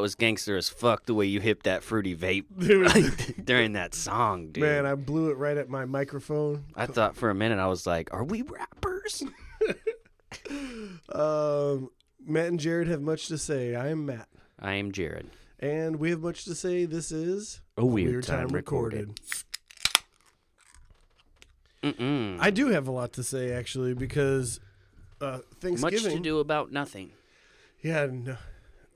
that was gangster as fuck the way you hipped that fruity vape during that song, dude. Man, I blew it right at my microphone. I thought for a minute I was like, "Are we rappers?" Um, Matt and Jarrod have much to say. I am Matt, I am Jarrod. and we have much to say. This is A weird, time, recorded. Mm-mm. I do have a lot to say actually because uh, Much to do about nothing. Yeah. No,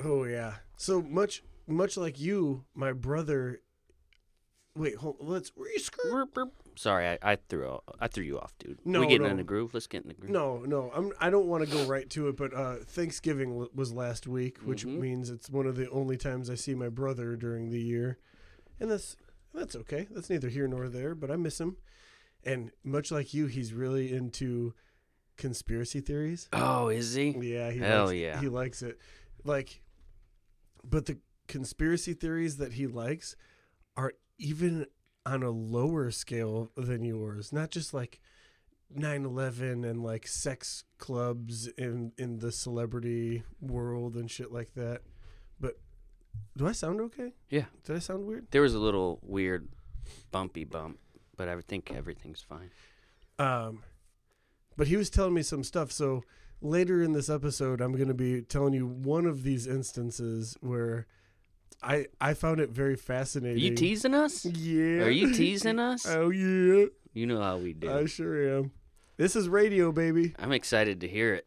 oh yeah. So much, much like you, my brother. Wait, hold. Let's. Sorry, I, I threw I threw you off, dude. No, we getting no. in the groove. Let's get in the groove. No, no. I'm. I don't want to go right to it, but uh, Thanksgiving was last week, which Mhm. means it's one of the only times I see my brother during the year, and that's that's okay. That's neither here nor there. But I miss him, and much like you, he's really into conspiracy theories. Oh, is he? Yeah, he Hell likes, yeah. he likes it. Like, but the conspiracy theories that he likes are even on a lower scale than yours. Not just like 9/11 and like sex clubs in in the celebrity world and shit like that. But do I sound okay? Yeah. Did I sound weird? There was a little weird bumpy bump, but I think everything's fine. Um, but he was telling me some stuff. So later in this episode, I'm going to be telling you one of these instances where I I found it very Are fascinating. you teasing us? Yeah. Are you teasing us? oh yeah, You know how we do. I sure am. This is radio, baby. I'm excited to hear it.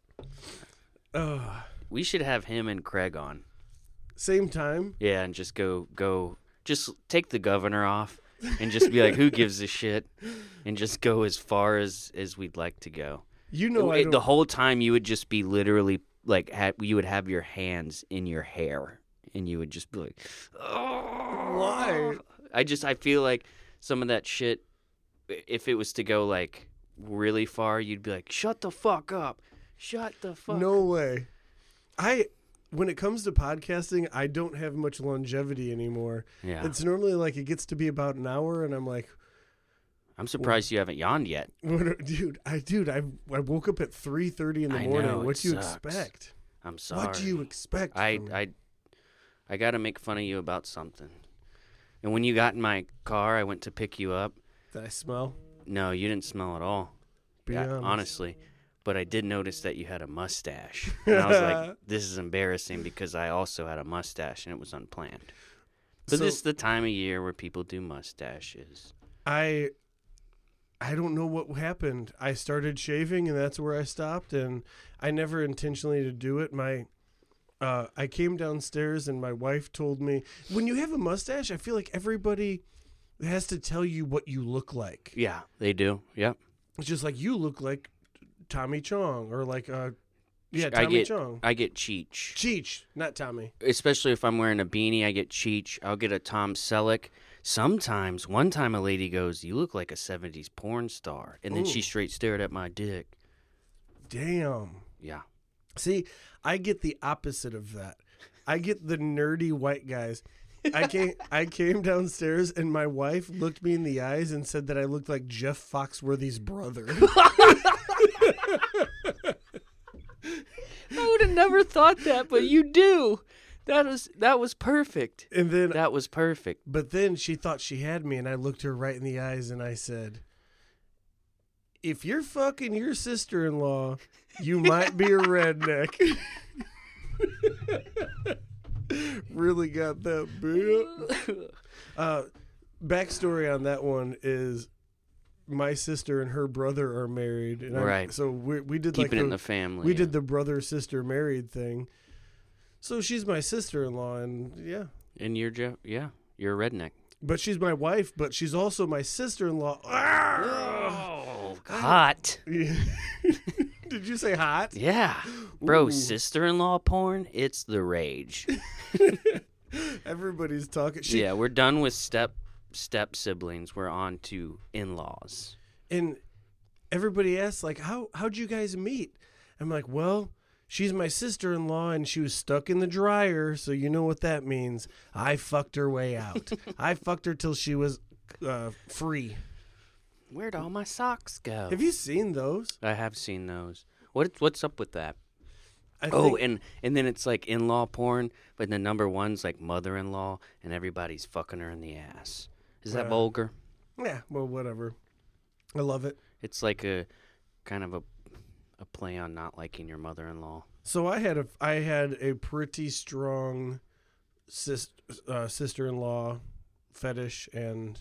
Oh, We should have him and Craig on. same time. Yeah, and just go go just take the governor off and just be like, who gives a shit? And just go as far as as we'd like to go. You know, I It- the whole time you would just be literally like ha- you would have your hands in your hair and you would just be like, oh. Why? I just I feel like some of that shit. If it was to go like really far, you'd be like, shut the fuck up, shut the fuck. no way. I when it comes to podcasting, I don't have much longevity anymore. Yeah, It's normally like it gets to be about an hour, and I'm like, I'm surprised you haven't yawned yet. What, dude, I dude, I I woke up at three thirty in the I morning. know, what do you sucks. expect? I'm sorry. What do you expect? I I I got to make fun of you about something. And when you got in my car, I went to pick you up. Did I smell? No, you didn't smell at all. Honest. honestly. But I did notice that you had a mustache. And I was like, this is embarrassing because I also had a mustache and it was unplanned. But So- this is the time of year where people do mustaches. I I don't know what happened. I started shaving, and that's where I stopped. And I never intentionally to do it. My uh, I came downstairs, and my wife told me when you have a mustache, I feel like everybody has to tell you what you look like. Yeah, they do. Yep. It's just like you look like Tommy Chong, or like uh, yeah, I Tommy get Chong. I get Cheech. Cheech, not Tommy. especially if I'm wearing a beanie, I get Cheech. I'll get a Tom Selleck. Sometimes, one time a lady goes, "You look like a '70s porn star," and then she straight stared at my dick. Damn. Yeah, See, I get the opposite of that. I get the nerdy white guys. I came I came downstairs and my wife looked me in the eyes and said that I looked like Jeff Foxworthy's brother. I would have never thought that, but you do. That was that was perfect. and then That was perfect. but then she thought she had me and I looked her right in the eyes and I said, "If you're fucking your sister-in-law, you might be a redneck." really got that bit. Uh, backstory on that one is my sister and her brother are married, and Right. so we we did Keeping like it in the, the family. we yeah. did the brother sister married thing. So she's my sister in law, and yeah, and you're Jeff. Yeah, you're a redneck. but she's my wife, but she's also my sister in law. Oh, hot. did you say hot? Yeah, bro. Ooh. Sister-in-law porn. It's the rage. Everybody's talking. She, yeah, we're done with step step siblings. We're on to in-laws. and everybody asks like how how'd you guys meet i'm like well she's my sister-in-law and she was stuck in the dryer, so you know what that means. I fucked her way out. I fucked her till she was uh, free. Where'd all my socks go? Have you seen those? I have seen those. What what's up with that? I Oh, think- and and then it's like in-law porn, but the number one's like mother-in-law, and everybody's fucking her in the ass. Is that Uh, vulgar? yeah, well, whatever. I love it. It's like a kind of a a play on not liking your mother-in-law. So I had a I had a pretty strong sis, uh, sister-in-law fetish, and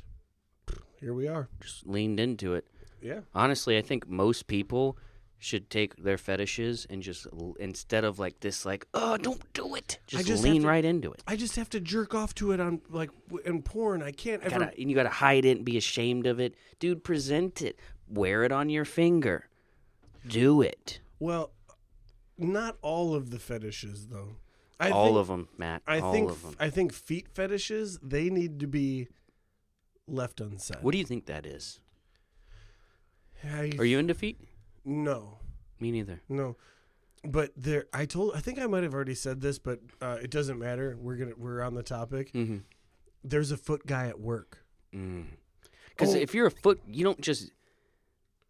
here we are. Just leaned into it. Yeah, Honestly, I think most people should take their fetishes and just instead of like this, like oh, don't do it, just, just lean to- right into it. I just have to jerk off to it on like in porn. I can't ever. Gotta, and you gotta hide it and be ashamed of it, dude. Present it. Wear it on your finger. Do it. Well, not all of the fetishes though. I all think, of them, Matt. I all think of them. I think feet fetishes they need to be left unsaid. What do you think that is? I, Are you into feet? No, Me neither. no. But there, I told. I think I might have already said this, but uh, it doesn't matter. We're gonna we're on the topic. Mm-hmm. There's a foot guy at work. Because Oh. if you're a foot, you don't just,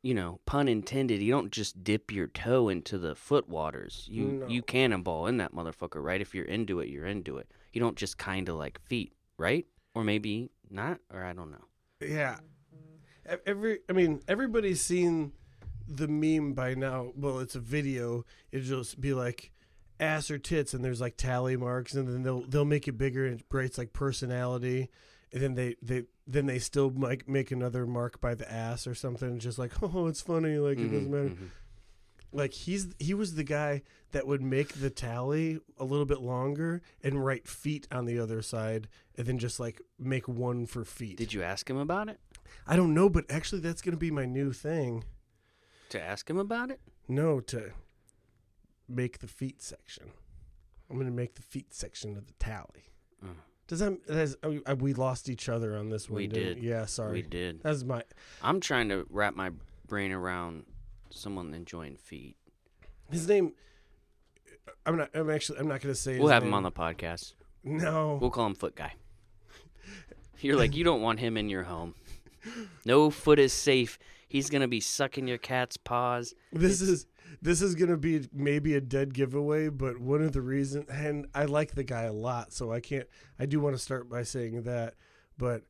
you know, pun intended. You don't just dip your toe into the foot waters. You No. you cannonball in that motherfucker, right? If you're into it, you're into it. You don't just kind of like feet, right? Or maybe not, or I don't know. Yeah. Every I mean, everybody's seen the meme by now. Well, it's a video. It'll just be like ass or tits and there's like tally marks and then they'll they'll make it bigger and it writes like personality and then they they then they still like make another mark by the ass or something just like oh it's funny like it doesn't Mhm, matter mhm. like he's he was the guy that would make the tally a little bit longer and write feet on the other side and then just like make one for feet Did you ask him about it? I don't know, but actually, that's going to be my new thing. To ask him about it? No, to make the feet section. I'm going to make the feet section of the tally. Uh, Does that? That's, uh, we lost each other on this one. We did. Yeah, we sorry. did. That's my. I'm trying to wrap my brain around someone enjoying feet. His name. I'm not. I'm actually. I'm not going to say. We'll have him on the podcast. No. We'll call him Foot Guy. You're like, you don't want him in your home. No foot is safe. He's gonna be sucking your cat's paws. This is this is gonna be maybe a dead giveaway, but one of the reasons, and I like the guy a lot, so I can't. I do want to start by saying that, but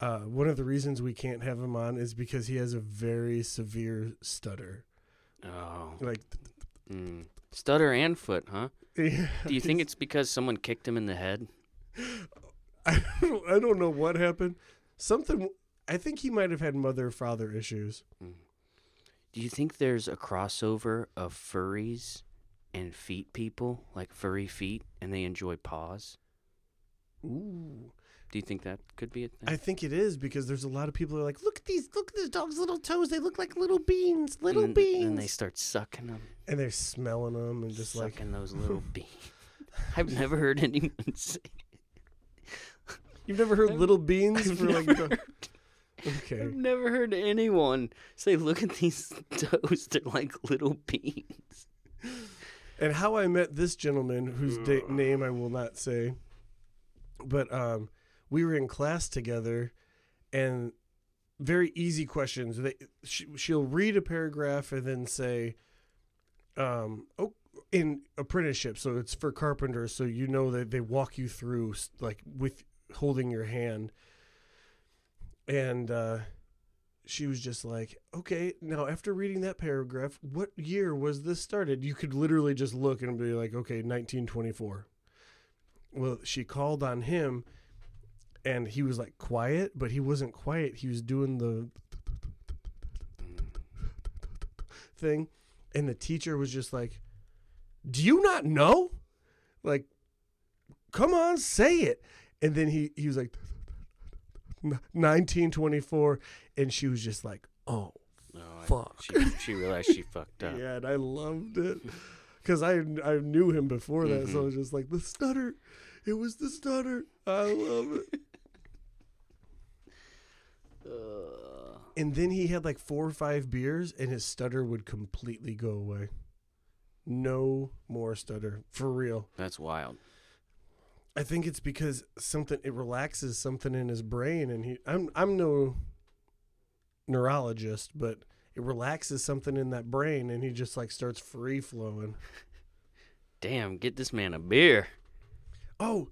uh, one of the reasons we can't have him on is because he has a very severe stutter. Oh, Like, mm. stutter and foot, huh? yeah, Do you think it's because someone kicked him in the head? I don't, I don't know what happened. Something. I think he might have had mother father issues. Do you think there's a crossover of furries and feet people, like furry feet, and they enjoy paws? Ooh. Do you think that could be a thing? I think it is because there's a lot of people who are like, look at these, look at this dog's little toes. They look like little beans, little and, beans. And they start sucking them, and they're smelling them and just like sucking those little beans. I've never heard anyone say. you've never heard little beans I've for like dog- okay. I've never heard anyone say, "Look at these toes; they're like little beans." and how i met this gentleman whose da- name i will not say but um we were in class together and very easy questions. They, she, she'll read a paragraph and then say um oh in apprenticeship. So it's for carpenters so you know that they walk you through like with holding your hand and uh she was just like okay now after reading that paragraph what year was this started? You could literally just look and be like okay 1924 well she called on him and he was like quiet but he wasn't quiet. He was doing the thing and the teacher was just like do you not know? Like come on say it. And then he he was like 1924 and she was just like oh No, I- Fuck. She, she realized she fucked up. yeah and i loved it because i i knew him before that so i was mm-hmm. just like the stutter it was the stutter i love it Ugh. and then he had like four or five beers and his stutter would completely go away No more stutter for real. That's wild. I think it's because something it relaxes something in his brain, and he. I'm I'm no neurologist, but it relaxes something in that brain, and he just like starts free flowing. Damn, get this man a beer. Oh,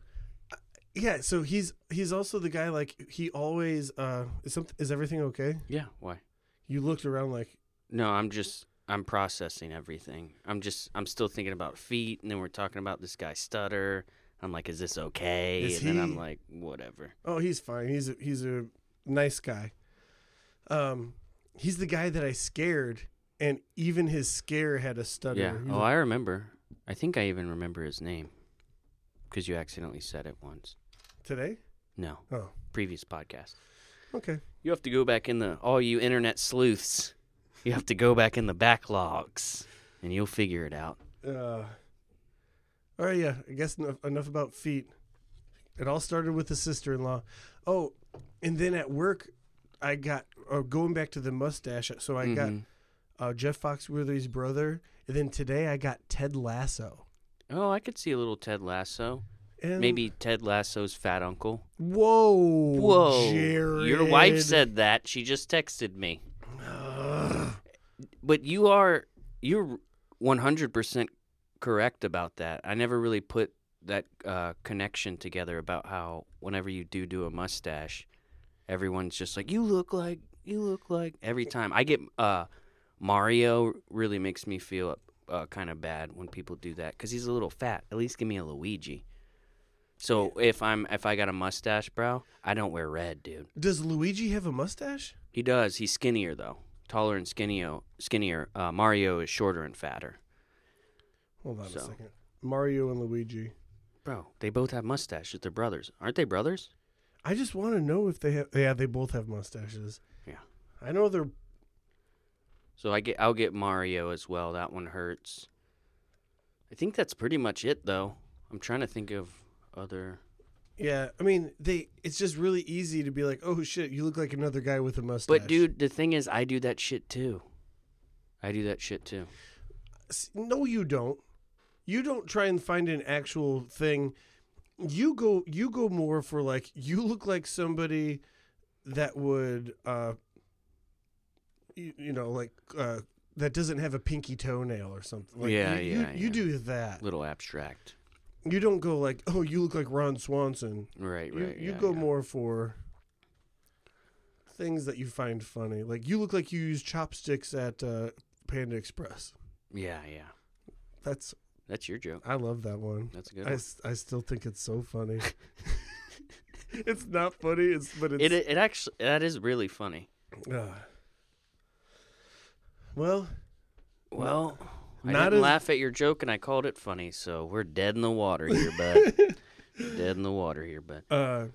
yeah. So he's he's also the guy like he always uh is something is everything okay? Yeah, why? You looked around like No, I'm just I'm processing everything. I'm just I'm still thinking about feet, and then we're talking about this guy stutter. I'm like, is this okay? Is and then I'm like, whatever. Oh, he's fine. He's a, he's a nice guy. Um, he's the guy that I scared, and even his scare had a stutter. Yeah. He's Oh, like, I remember. I think I even remember his name because you accidentally said it once. today. No, Oh, previous podcast. okay. You have to go back in the all you internet sleuths. You have to go back in the backlogs, and you'll figure it out. Uh, all right. Yeah. I guess enough, enough about feet. It all started with the sister-in-law. Oh, and then at work, I got uh, going back to the mustache. So I got Mhm. uh, Jeff Foxworthy's brother, and then today I got Ted Lasso. Oh, I could see a little Ted Lasso. And Maybe Ted Lasso's fat uncle. Whoa. Whoa. Your wife said that. She just texted me. Ugh. But you are you're 100% correct about that. I never really put that uh, connection together about how whenever you do do a mustache, everyone's just like you look like you look like every time. I get uh Mario really makes me feel uh, kind of bad when people do that cuz he's a little fat. At least give me a Luigi. So if I'm if I got a mustache, bro, I don't wear red, dude. Does Luigi have a mustache? He does. He's skinnier though, taller and skinnier. Skinnier. Uh, Mario is shorter and fatter. Hold on So. a second. Mario and Luigi. Bro, they both have mustaches. They're brothers, aren't they? Brothers? I just want to know if they have. Yeah, they both have mustaches. Yeah. I know they're. So I get. I'll get Mario as well. That one hurts. I think that's pretty much it though. I'm trying to think of other. Yeah, I mean they. It's just really easy to be like, oh shit, you look like another guy with a mustache. But dude, the thing is, I do that shit too. I do that shit too. No, you don't. You don't try and find an actual thing. You go. You go more for like you look like somebody that would, uh, you, you know, like uh, that doesn't have a pinky toenail or something. Like, Yeah, you, yeah, You, you yeah. do that. Little abstract. You don't go like, oh, you look like Ron Swanson. Right, You, right. you yeah, go yeah. more for things that you find funny. Like you look like you use chopsticks at uh, Panda Express. Yeah, yeah. That's That's your joke. I love that one. That's a good I, one. I still think it's so funny. it's not funny. It's but it's It it actually that is really funny. uh, well. Well, I Not didn't as- laugh at your joke and I called it funny, so we're dead in the water here, bud. dead in the water here, bud. Uh,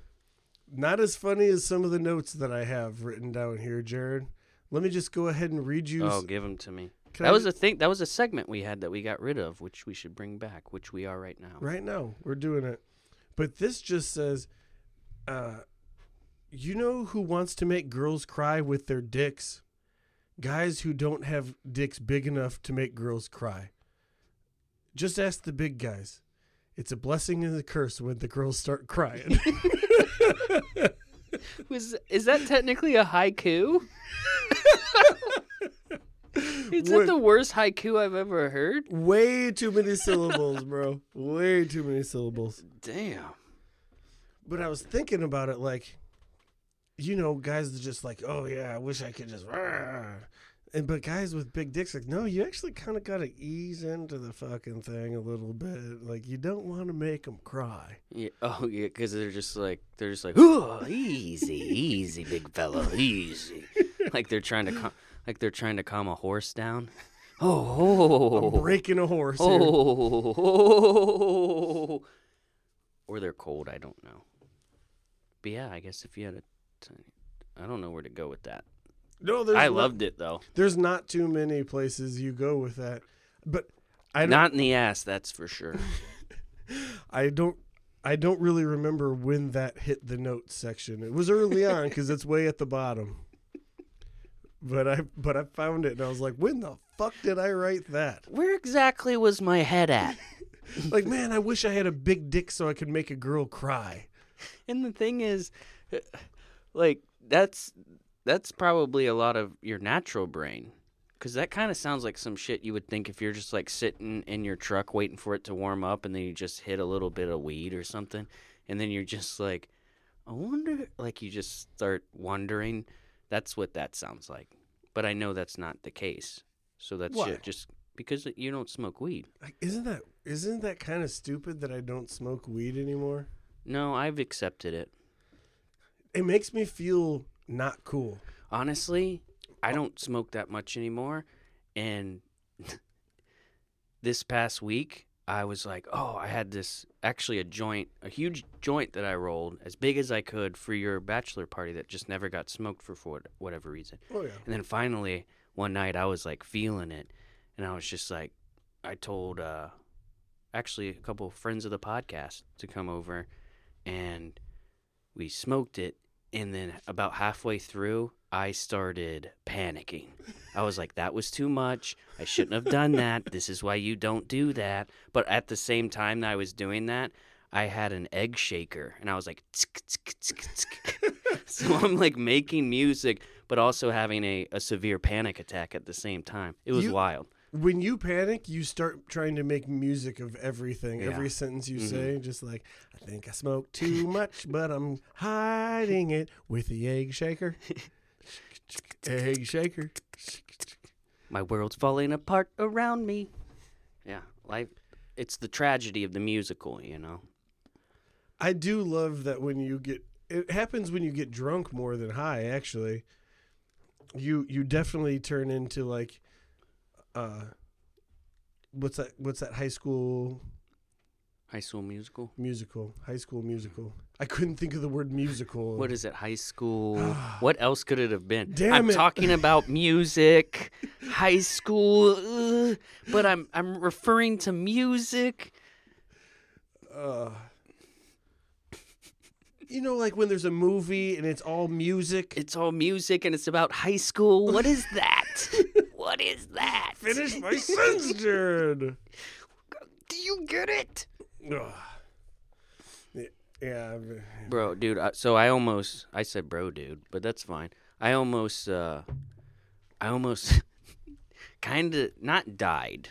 not as funny as some of the notes that I have written down here, Jarrod. Let me just go ahead and read you. Oh, give them to me. Can That I was a thing. That was a segment we had that we got rid of, which we should bring back, which we are right now. right now. We're doing it, but this just says, uh, you know who wants to make girls cry with their dicks? Guys who don't have dicks big enough to make girls cry. Just ask the big guys. It's a blessing and a curse when the girls start crying. Was is that technically a haiku? is that the worst haiku I've ever heard? Way too many syllables, bro. Way too many syllables. Damn. But I was thinking about it like, you know, guys are just like, oh yeah, I wish I could just, rah." and but guys with big dicks like, no, you actually kind of got to ease into the fucking thing a little bit. Like you don't want to make them cry. Yeah. Oh yeah, because they're just like they're just like, oh, easy, easy, big fella, easy. like they're trying to cal- like they're trying to calm a horse down. Oh, oh, I'm breaking a horse here. oh, oh, or they're cold. I don't know. But yeah, I guess if you had a, t- I don't know where to go with that. No, there's I not- loved it though. There's not too many places you go with that, but I don't. Not in the ass, that's for sure. I don't. I don't really remember when that hit the notes section. It was early on because it's way at the bottom. But I but I found it and I was like, when the fuck did I write that? Where exactly was my head at? Like, man, I wish I had a big dick so I could make a girl cry. And the thing is, uh, like that's that's probably a lot of your natural brain, because that kind of sounds like some shit you would think if you're just like sitting in your truck waiting for it to warm up, and then you just hit a little bit of weed or something, and then you're just like, I wonder, like you just start wondering. That's what that sounds like, but I know that's not the case. So that's Why? just because you don't smoke weed. Like, isn't that isn't that kind of stupid that I don't smoke weed anymore? No, I've accepted it. It makes me feel not cool. honestly, I don't smoke that much anymore. And this past week, I was like, oh, I had this actually a joint, a huge joint that I rolled as big as I could for your bachelor party that just never got smoked for, for what- whatever reason. Oh yeah. And then finally, one night, I was like feeling it. And I was just like, I told uh, actually a couple of friends of the podcast to come over and we smoked it. And then about halfway through, I started panicking. I was like, that was too much. I shouldn't have done that. This is why you don't do that. But at the same time that I was doing that, I had an egg shaker and I was like, tsk, tsk, tsk, tsk. so I'm like making music, but also having a, a severe panic attack at the same time. It was You- wild. When you panic, you start trying to make music of everything, Yeah. every sentence you Mhm. say. Just like, I think I smoked too much, but I'm hiding it with the egg shaker. egg shaker. My world's falling apart around me. Yeah, life. It's the tragedy of the musical, you know. I do love that when you get it happens when you get drunk more than high actually. You you definitely turn into like uh what's that what's that high school High School Musical. musical? High school musical. I couldn't think of the word musical. What is it? High school. what else could it have been? Damn I'm it. talking about music, high school, ugh, but I'm I'm referring to music. uh You know like when there's a movie and it's all music. It's all music and it's about high school. What is that? what is that? Finish my sentence, Jarrod. Do you get it? Ugh. Yeah. Bro, dude, I, so I almost I said bro, dude, but that's fine. I almost uh I almost kind of not died,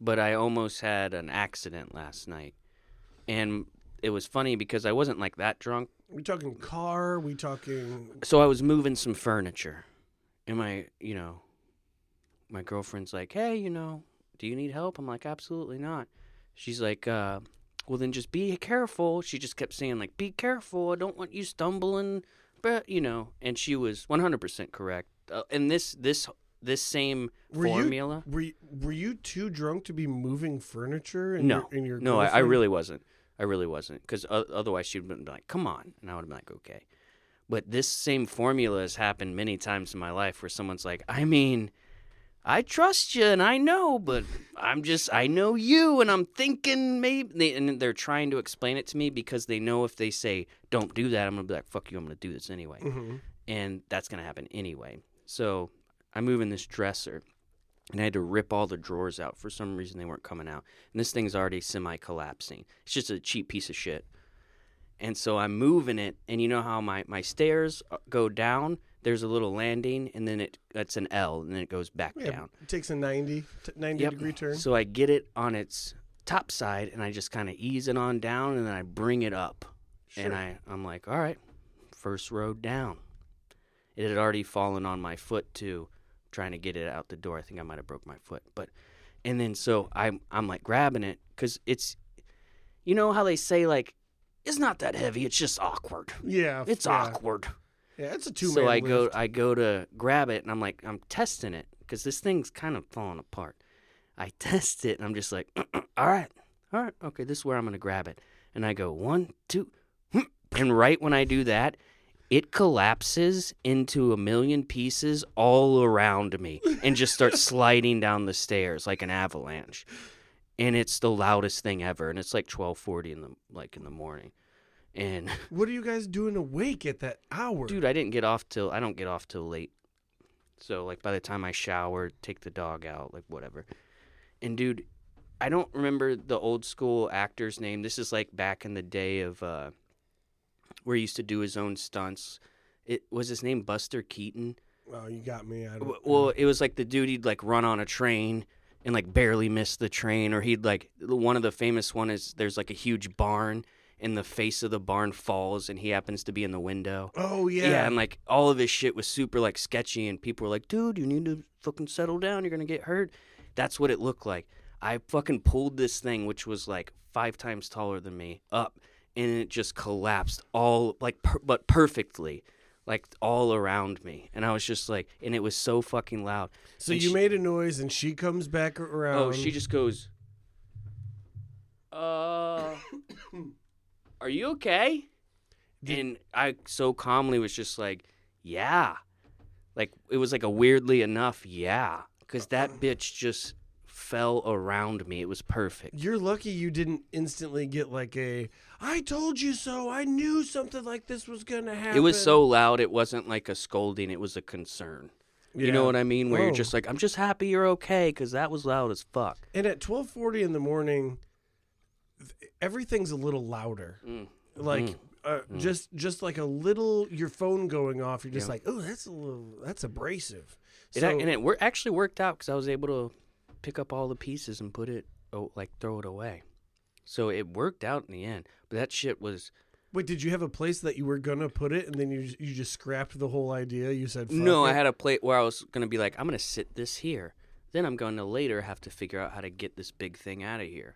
but I almost had an accident last night. And it was funny because I wasn't like that drunk. We talking car? We talking So I was moving some furniture. And my, you know, my girlfriend's like, "Hey, you know, do you need help?" I'm like, "Absolutely not." She's like, uh, "Well, then just be careful." She just kept saying like, "Be careful. I don't want you stumbling." But, you know, and she was 100% correct. Uh, and this this this same Were formula you were you, were you too drunk to be moving furniture? In No. your, in your No, I, I really wasn't. I really wasn't. Because otherwise, she'd been like, "Come on," and I would have been like, "Okay." But this same formula has happened many times in my life, where someone's like, "I mean, I trust you, and I know, but I'm just, I know you, and I'm thinking maybe," they, and they're trying to explain it to me because they know if they say, "Don't do that," I'm gonna be like, "Fuck you," I'm gonna do this anyway, Mhm. and that's gonna happen anyway. So I'm moving this dresser and I had to rip all the drawers out. For some reason, they weren't coming out. And this thing's already semi collapsing. It's just a cheap piece of shit. And so I'm moving it, and you know how my, my stairs uh, go down? There's a little landing, and then it that's an L, and then it goes back Yeah, down. it takes a 90, t- 90 Yep. degree turn. So I get it on its top side, and I just kind of ease it on down, and then I bring it up. And I, I'm like, all right, first row down. It had already fallen on my foot too, trying to get it out the door. I think I might have broke my foot, but and then so I'm I'm like grabbing it because it's, you know how they say like, it's not that heavy. It's just awkward. yeah, It's yeah. awkward. Yeah, it's a two So man I go I go to grab it and I'm like I'm testing it because this thing's kind of falling apart. I test it and I'm just like, all right, all right, okay, this is where I'm gonna grab it. And I go one, two, and right when I do that, it collapses into a million pieces all around me and just starts sliding down the stairs like an avalanche. And it's the loudest thing ever, and it's like twelve forty in the like in the morning. And What are you guys doing awake at that hour? dude, I didn't get off till I don't get off till late So like by the time I shower, take the dog out, like whatever. And dude, I don't remember the old school actor's name. This is like back in the day of uh where he used to do his own stunts. It was his name Buster Keaton. Oh, you got me. I don't, Well, it was like the dude he'd like run on a train and like barely miss the train, or he'd like one of the famous one is there's like a huge barn and the face of the barn falls and he happens to be in the window. oh yeah. Yeah. and like all of his shit was super like sketchy, and people were like, "Dude, you need to fucking settle down. You're gonna get hurt." That's what it looked like. I fucking pulled this thing, which was like five times taller than me, up, and it just collapsed all like, per- but perfectly, like all around me. And I was just like, and it was so fucking loud. so and you she- made a noise, and she comes back around. Oh, she just goes, "Uh, are you okay?" Did- and I so calmly was just like, "Yeah," like it was like a weirdly enough, "Yeah," because that bitch just fell around me. It was perfect. You're lucky you didn't instantly get like a I told you so." I knew something like this was gonna happen. It was so loud. It wasn't like a scolding. It was a concern. You know what I mean? Where Whoa. you're oh. just like, "I'm just happy you're okay," because that was loud as fuck. And at 12:40 in the morning, everything's a little louder. Mm. Like Mm. uh, just just like a little your phone going off. You're just Yeah. like, "Oh, that's a little that's abrasive." So, ac- and it wor- actually worked out because I was able to pick up all the pieces and put it, oh, like throw it away. So it worked out in the end. But that shit was wait, did you have a place that you were gonna put it, and then you you just scrapped the whole idea? You said, no. it. I had a plate where I was gonna be like, I'm gonna sit this here. Then I'm going to later have to figure out how to get this big thing out of here.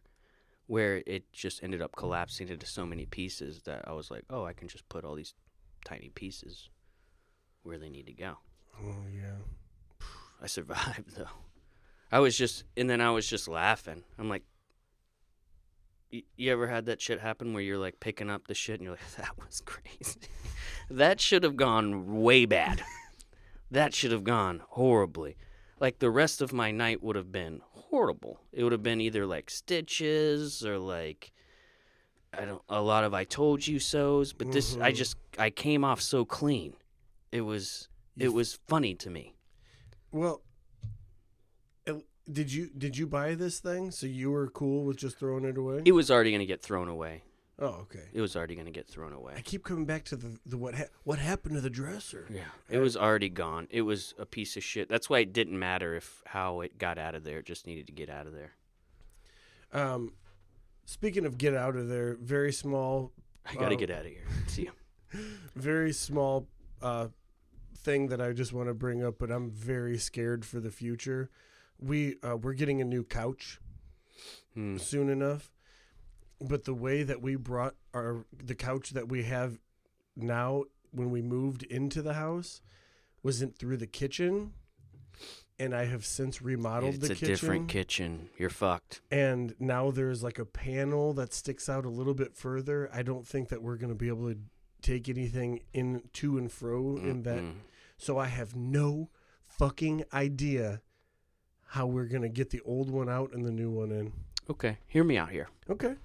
Where it just ended up collapsing into so many pieces that I was like, oh, I can just put all these tiny pieces where they need to go. Oh yeah. I survived though. I was just, and then I was just laughing. I'm like, y- you ever had that shit happen where you're like picking up the shit and you're like, that was crazy. that should have gone way bad. that should have gone horribly. Like the rest of my night would have been horrible. It would have been either like stitches or like. I don't a lot of I told you so's, but this I Mhm. just I came off so clean. It was it was funny to me. Well, did you did you buy this thing? So you were cool with just throwing it away? It was already going to get thrown away. Oh, okay. It was already going to get thrown away. I keep coming back to the, the what ha- what happened to the dresser. Yeah. It was already gone. It was a piece of shit. That's why it didn't matter if how it got out of there. It just needed to get out of there. Um, speaking of get out of there, very small, I got to Oh. get out of here. See ya. very small uh, thing that I just want to bring up, but I'm very scared for the future. We uh, we're getting a new couch Hmm. soon enough, but the way that we brought our the couch that we have now when we moved into the house wasn't through the kitchen. And I have since remodeled It's the a kitchen. different kitchen. You're fucked. and now there's like a panel that sticks out a little bit further. I don't think that we're going to be able to take anything in to and fro in that. So I have no fucking idea how we're going to get the old one out and the new one in. Okay. Hear me out here. Okay.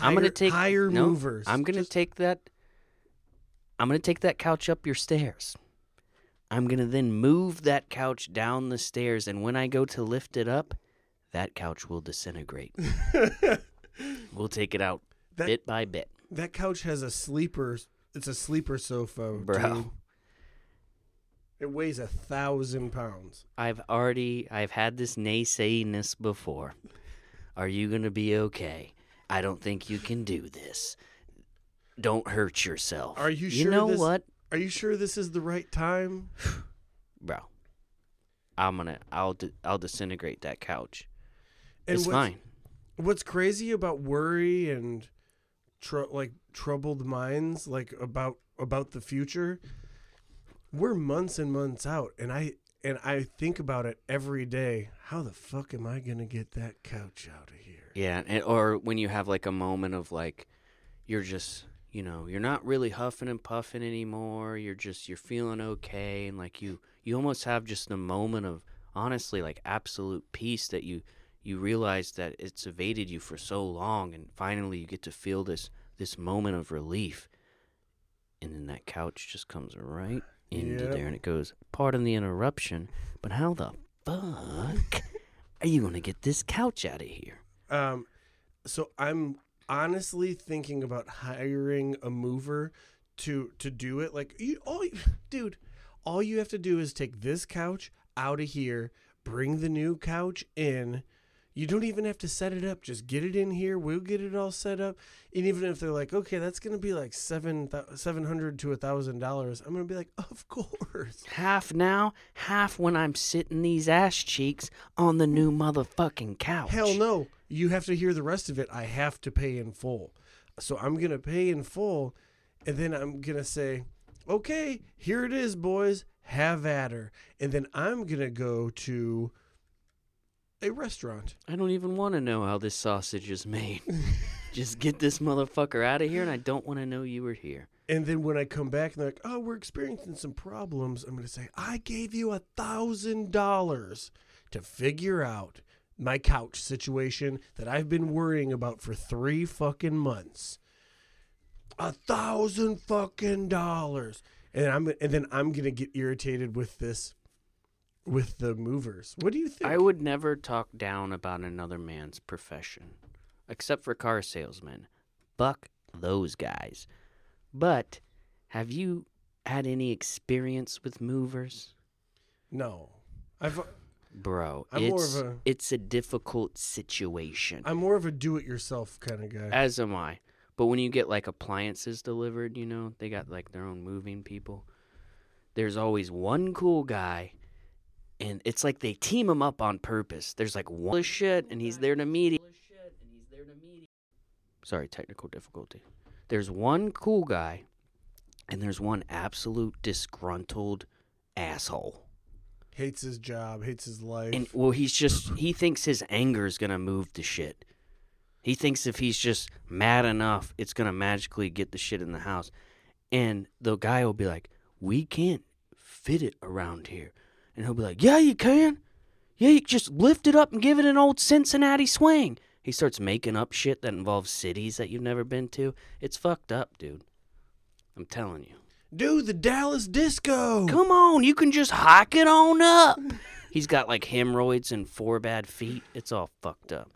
I'm gonna take higher no, movers. I'm gonna Just- take that. I'm gonna take that couch up your stairs. I'm gonna then move that couch down the stairs, and when I go to lift it up, that couch will disintegrate. we'll take it out That- bit by bit. that couch has a sleeper. It's a sleeper sofa, Bro. dude. It weighs a thousand pounds. I've already I've had this naysayingness before. Are you gonna be okay? I don't think you can do this. Don't hurt yourself. Are you sure? You know this- what, Are you sure this is the right time? bro? I'm gonna I'll I'll disintegrate that couch. And it's what's- fine. What's crazy about worry and tr- like troubled minds, like about about the future, we're months and months out, and I and I think about it every day. How the fuck am I gonna get that couch out of here? Yeah, and, or when you have like a moment of like, you're just, you know, you're not really huffing and puffing anymore. You're just, you're feeling okay, and like you, you almost have just a moment of honestly like absolute peace that you, you realize that it's evaded you for so long, and finally you get to feel this, this moment of relief, and then that couch just comes right into Yep. there, and it goes, "Pardon the interruption, but how the fuck are you gonna get this couch out of here?" Um, so I'm honestly thinking about hiring a mover to to do it. Like you, all, dude, all you have to do is take this couch out of here, bring the new couch in. You don't even have to set it up. Just get it in here. We'll get it all set up. And even if they're like, okay, that's gonna be like seven seven hundred to a thousand dollars, I'm gonna be like, of course. Half now, half when I'm sitting these ass cheeks on the new motherfucking couch. Hell no. You have to hear the rest of it. I have to pay in full. So I'm going to pay in full. And then I'm going to say, okay, here it is, boys. Have at her. And then I'm going to go to a restaurant. I don't even want to know how this sausage is made. Just get this motherfucker out of here, and I don't want to know you were here. And then when I come back and they're like, oh, we're experiencing some problems, I'm going to say, I gave you a thousand dollars to figure out my couch situation that I've been worrying about for three fucking months. A thousand fucking dollars. And I'm and then I'm gonna get irritated with this with the movers. What do you think? I would never talk down about another man's profession, except for car salesmen. Buck those guys. But have you had any experience with movers? no. I've Bro, I'm it's a- it's a difficult situation. I'm more of a do it yourself kind of guy. As am I. But when you get like appliances delivered, you know, they got like their own moving people. There's always one cool guy, and it's like they team him up on purpose. There's like one shit, and he's there to meet. Sorry, technical difficulty. There's one cool guy, and there's one absolute disgruntled asshole. Hates his job, hates his life. And well, he's just he thinks his anger is gonna move the shit. He thinks if he's just mad enough, it's gonna magically get the shit in the house. And the guy will be like, "We can't fit it around here," and he'll be like, "Yeah, you can. Yeah, you just lift it up and give it an old Cincinnati swing." He starts making up shit that involves cities that you've never been to. It's fucked up, dude. I'm telling you. Dude, the Dallas Disco. Come on, you can just hike it on up. He's got like hemorrhoids and four bad feet. It's all fucked up.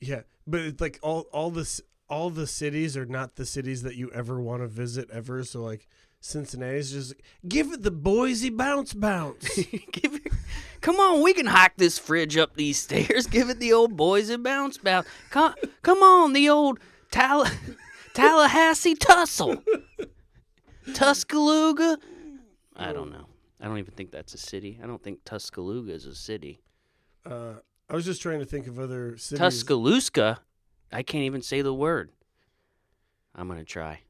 Yeah, but it's like all all this all the cities are not the cities that you ever want to visit ever. So like Cincinnati's just give it the Boise bounce bounce. Give it, come on, we can hike this fridge up these stairs. Give it the old and bounce bounce. Come, come on, the old Tall- Tallahassee tussle. Tuscaloosa. I don't know. I don't even think that's a city. I don't think Tuscaloosa is a city. uh, I was just trying to think of other cities. Tuscaloosa. I can't even say the word. I'm gonna try.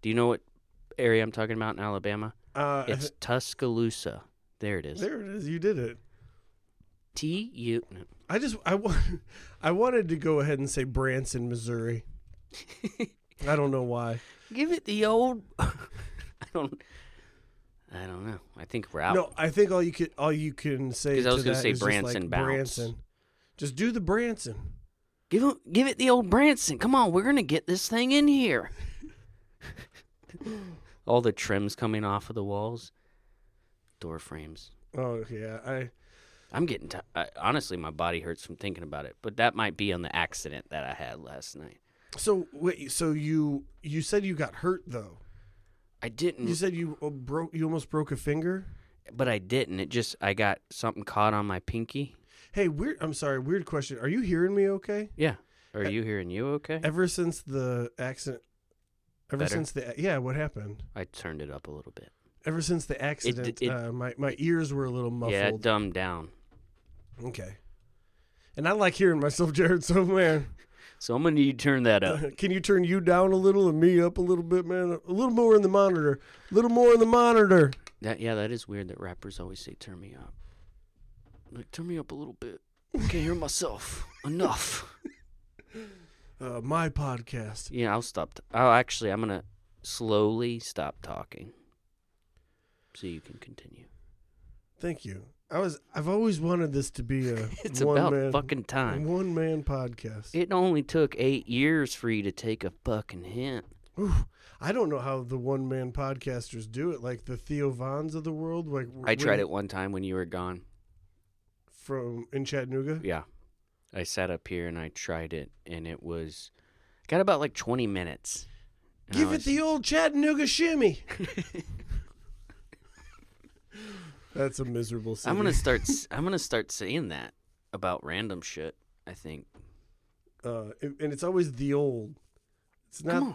Do you know what area I'm talking about in Alabama? Uh, It's Tuscaloosa. There it is. there it is. You did it. T U. no. I just I want I wanted to go ahead and say Branson, Missouri. I don't know why. Give it the old. I don't. I don't know. I think we're out. No, I think all you could all you can say 'Cause I was gonna say Branson like bounce. Branson. Just do the Branson. Give him, give it the old Branson. Come on, we're gonna get this thing in here. All the trims coming off of the walls, door frames. Oh yeah, I I'm getting t- I, honestly, my body hurts from thinking about it. But that might be on the accident that I had last night. So wait, so you you said you got hurt though? I didn't, You said you uh, broke, you almost broke a finger. but I didn't. It just I got something caught on my pinky. Hey, weird. I'm sorry, weird question. Are you hearing me okay? Yeah. Are you hearing you okay? Ever since the accident, ever Better? since the yeah, what happened? I turned it up a little bit. Ever since the accident, it- uh, my my ears were a little muffled. Yeah, it dumbed down. Okay. And I like hearing myself, Jarrod. So man, So I'm gonna need you to turn that up. can you turn you down a little and me up a little bit, man? A little more in the monitor. A little more in the monitor. That yeah, that is weird that rappers always say turn me up. Like turn me up a little bit. I can't hear myself enough. Uh, my podcast. Yeah, I'll stop. T- oh, actually, I'm gonna slowly stop talking, so you can continue. Thank you. I was. I've always wanted this to be a It's one about man, fucking time. one man podcast. It only took eight years for you to take a fucking hint. I don't know how the one man podcasters do it, like the Theo Vons of the world. Like I tried it one time when you were gone. from in Chattanooga. Yeah. I sat up here and I tried it, and it was got about like 20 minutes. Give it the old Chattanooga shimmy. That's a miserable. City. I'm gonna start. I'm gonna start saying that about random shit. I think. uh, and it's always the old. It's Come not. on.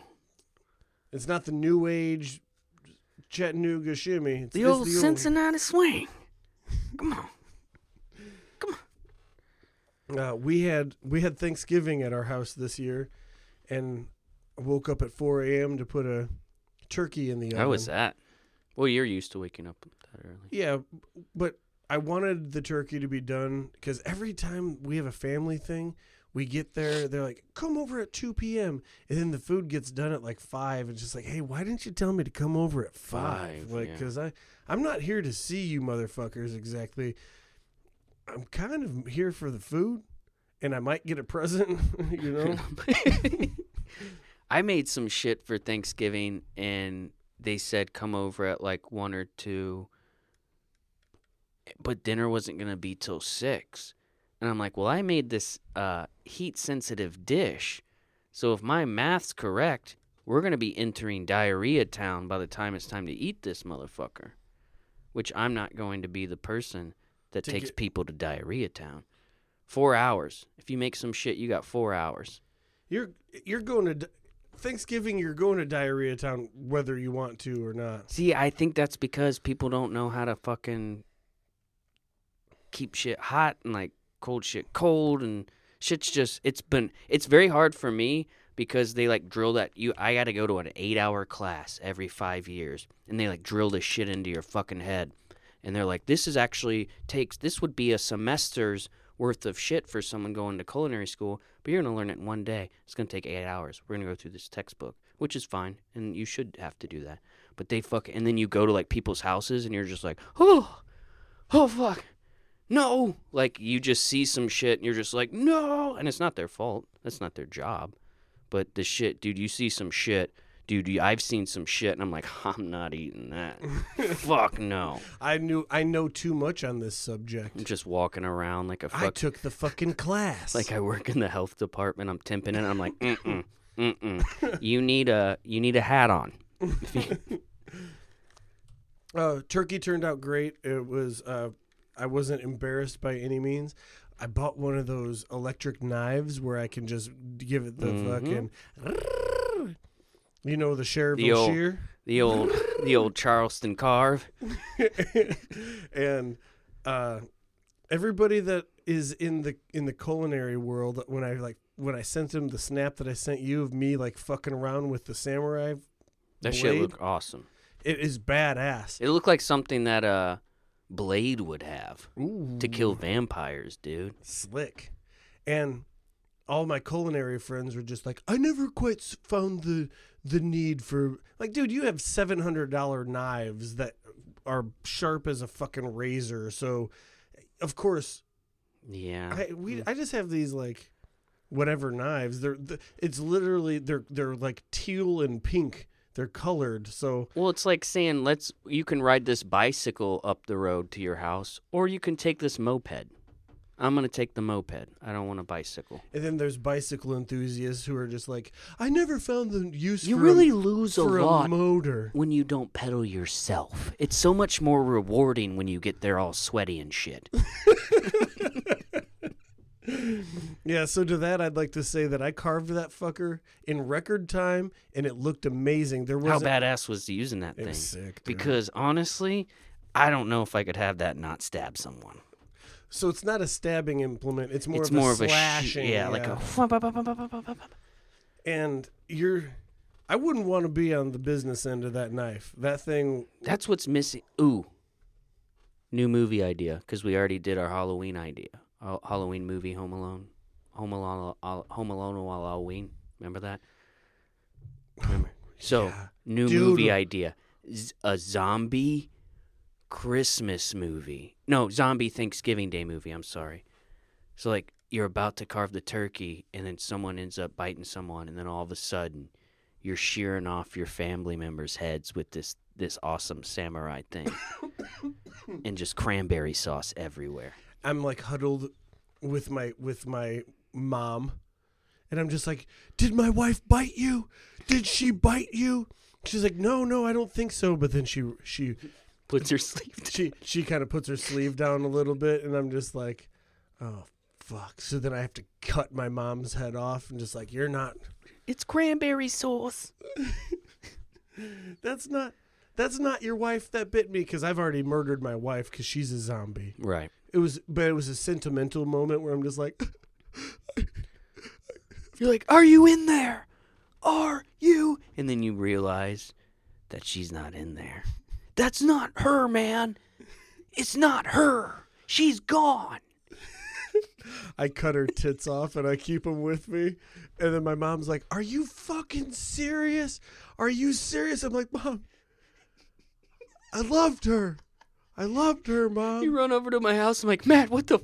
It's not the new age Chattanooga shimmy. It's The it's old Cincinnati swing. Come on. Come on. Uh, we had we had Thanksgiving at our house this year, and I woke up at 4 a.m. to put a turkey in the oven. How was that? Well, you're used to waking up that early. Yeah, but I wanted the turkey to be done because every time we have a family thing, we get there, they're like, "Come over at 2 p.m." and then the food gets done at like five. And just like, "Hey, why didn't you tell me to come over at five? Five, like, yeah. because I I'm not here to see you motherfuckers exactly. I'm kind of here for the food, and I might get a present, you know. I made some shit for Thanksgiving, and they said come over at like one or two. But dinner wasn't gonna be till six, and I'm like, well, I made this uh, heat-sensitive dish, so if my math's correct, we're gonna be entering diarrhea town by the time it's time to eat this motherfucker. Which I'm not going to be the person that To takes get- people to diarrhea town. Four hours. If you make some shit, you got four hours. You're you're going to di- Thanksgiving. You're going to diarrhea town whether you want to or not. See, I think that's because people don't know how to fucking keep shit hot and like cold shit cold and shit's just it's been it's very hard for me because they like drill that you I got to go to an 8-hour class every 5 years and they like drill this shit into your fucking head. And they're like this is actually takes this would be a semester's worth of shit for someone going to culinary school but you're going to learn it in one day. It's going to take 8 hours. We're going to go through this textbook which is fine and you should have to do that. But they fuck and then you go to like people's houses and you're just like oh oh fuck no. Like you just see some shit and you're just like no. And it's not their fault. That's not their job. But the shit dude you see some shit. Dude you, i've seen some shit and i'm like i'm not eating that. Fuck no. I knew I know too much on this subject. i'm just walking around like a I fuck i took the fucking class. like i work in the health department. I'm temping it. I'm like mm-mm mm-mm. You need a you need a hat on. Uh, turkey turned out great. It was. Uh, I wasn't embarrassed by any means. I bought one of those electric knives where I can just give it the Mhm. fucking. You know the Cherville The old- shear, the old the old charleston carve and uh, everybody that is in the in the culinary world. When I like when I sent them the snap that I sent you of me like fucking around with the samurai, that shit looked awesome it is badass. It looked like something that uh Blade would have Ooh. to kill vampires, dude. slick. And all my culinary friends were just like, I never quite found the the need for like, dude, you have seven hundred dollar knives that are sharp as a fucking razor. So, of course, Yeah. I we hmm. I just have these like whatever knives. They're th- it's literally they're they're like teal and pink. They're colored. So well, it's like saying let's you can ride this bicycle up the road to your house or you can take this moped. I'm going to take the moped. I don't want a bicycle. and then there's bicycle enthusiasts who are just like, I never found the use. You really a, lose a lot a motor. when you don't pedal yourself. It's so much more rewarding when you get there all sweaty and shit. Yeah, so to that, I'd like to say that I carved that fucker in record time, and it looked amazing. There was How badass was using that thing? sick. dude. Because honestly, I don't know if I could have that not stab someone. so it's not a stabbing implement; it's more it's of more a of a sh- slashing. yeah, like a And you're, I wouldn't want to be on the business end of that knife. That thing. That's what's missing. Ooh, new movie idea because we already did our Halloween idea. Halloween movie, Home Alone, Home Alone, Al- Home Alone while Halloween. Remember that? Remember? So Yeah. new Dude. movie idea: Z- a zombie Christmas movie. No, zombie Thanksgiving Day movie. I'm sorry. So like you're about to carve the turkey, and then someone ends up biting someone, and then all of a sudden, you're shearing off your family members' heads with this this awesome samurai thing, and just cranberry sauce everywhere. I'm like huddled with my with my mom, and I'm just like, "Did my wife bite you? Did she bite you?" She's like, "No, no, I don't think so." But then she she Puts her sleeve. down. she she kind of puts her sleeve down a little bit, and I'm just like, "Oh fuck!" So then I have to cut my mom's head off, and just like, "You're not. It's cranberry sauce. That's not." That's not your wife that bit me because I've already murdered my wife because she's a zombie. Right. It was, but it was a sentimental moment where I'm just like, You're like, are you in there? Are you? And then you realize that she's not in there. That's not her, man. It's not her. She's gone. I cut her tits off and I keep them with me. And then my mom's like, Are you fucking serious? Are you serious? I'm like, Mom, I loved her. I loved her, mom. You run over to my house. I'm like, Matt, what the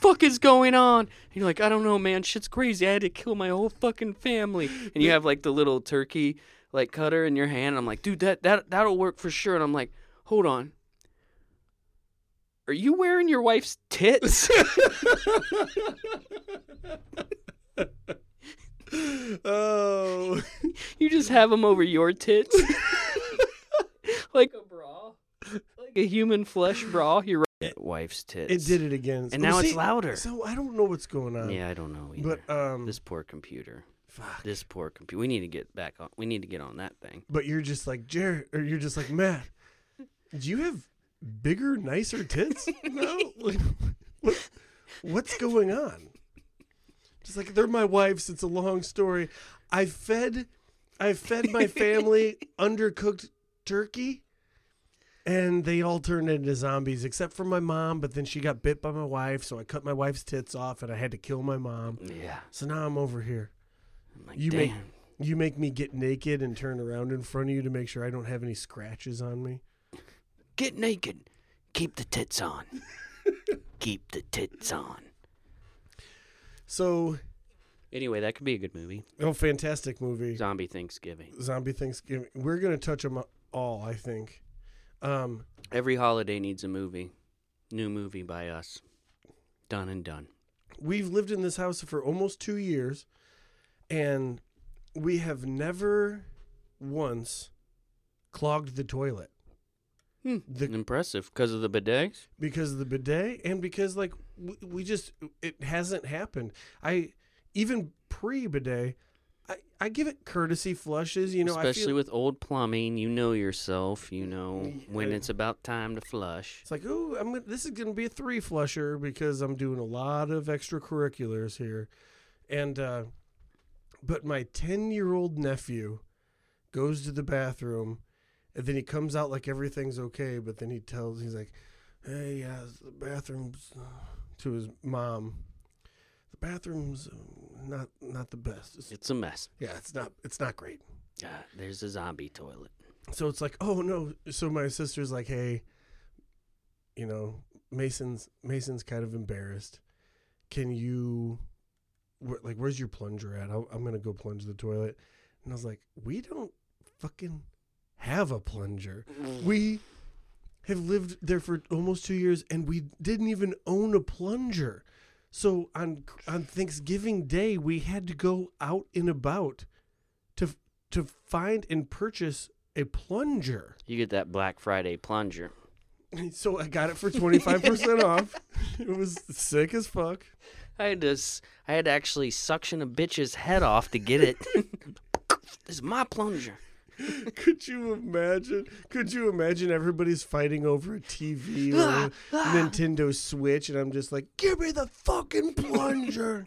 fuck is going on? And you're like, I don't know, man. Shit's crazy. I had to kill my whole fucking family. And you have like the little turkey like cutter in your hand. I'm like, dude, that that that'll work for sure. And I'm like, hold on. Are you wearing your wife's tits? Oh, you just have them over your tits, like a bra, like a human flesh bra. You're right. Wife's tits. it did it again. And now Well, it's louder. So I don't know what's going on. Yeah, I don't know either. But um, this poor computer. fuck. This poor computer. We need to get back on. We need to get on that thing. But you're just like Jarrod, or you're just like Matt. Do you have bigger, nicer tits? no. Like, what, what's going on? Just like they're my wife's. It's a long story. I fed, I fed my family undercooked turkey, and they all turned into zombies except for my mom. But then she got bit by my wife, so I cut my wife's tits off, and I had to kill my mom. Yeah. So now I'm over here. I'm like, You damn. make you make me get naked and turn around in front of you to make sure I don't have any scratches on me. Get naked. Keep the tits on. Keep the tits on. So, Anyway, that could be a good movie. oh, fantastic movie, Zombie Thanksgiving. Zombie Thanksgiving. We're gonna touch them all, I think. Um, Every holiday needs a movie. New movie by us. Done and done. we've lived in this house for almost two years, and we have never once clogged the toilet Hmm. The- Impressive because of the bidets. because of the bidet and because like we, we just it hasn't happened. I even pre bidet, I, I give it courtesy flushes. You know, Especially I feel with old plumbing, you know yourself. You know when it's about time to flush. it's like oh, I'm gonna, this is gonna be a three flusher because I'm doing a lot of extracurriculars here, and uh, but my ten year old nephew goes to the bathroom. And then he comes out like everything's okay, but then he tells he's like, "Hey, yeah, the bathroom's uh," to his mom. Bathroom's uh, not not the best. It's, It's a mess. yeah, it's not it's not great. Ah, there's a zombie toilet. So it's like, oh no. So my sister's like, hey, you know, Mason's Mason's kind of embarrassed. Can you, where, like, where's your plunger at? I'll, I'm gonna go plunge the toilet. And I was like, we don't fucking have a plunger. We have lived there for almost two years, and we didn't even own a plunger. So on on Thanksgiving Day, we had to go out and about to to find and purchase a plunger. You get that Black Friday plunger. So I got it for twenty five percent off. It was sick as fuck. I had to, I had to actually suction a bitch's head off to get it. this is my plunger. Could you imagine? Could you imagine everybody's fighting over a TV or a ah, ah. Nintendo Switch, and I'm just like, give me the fucking plunger.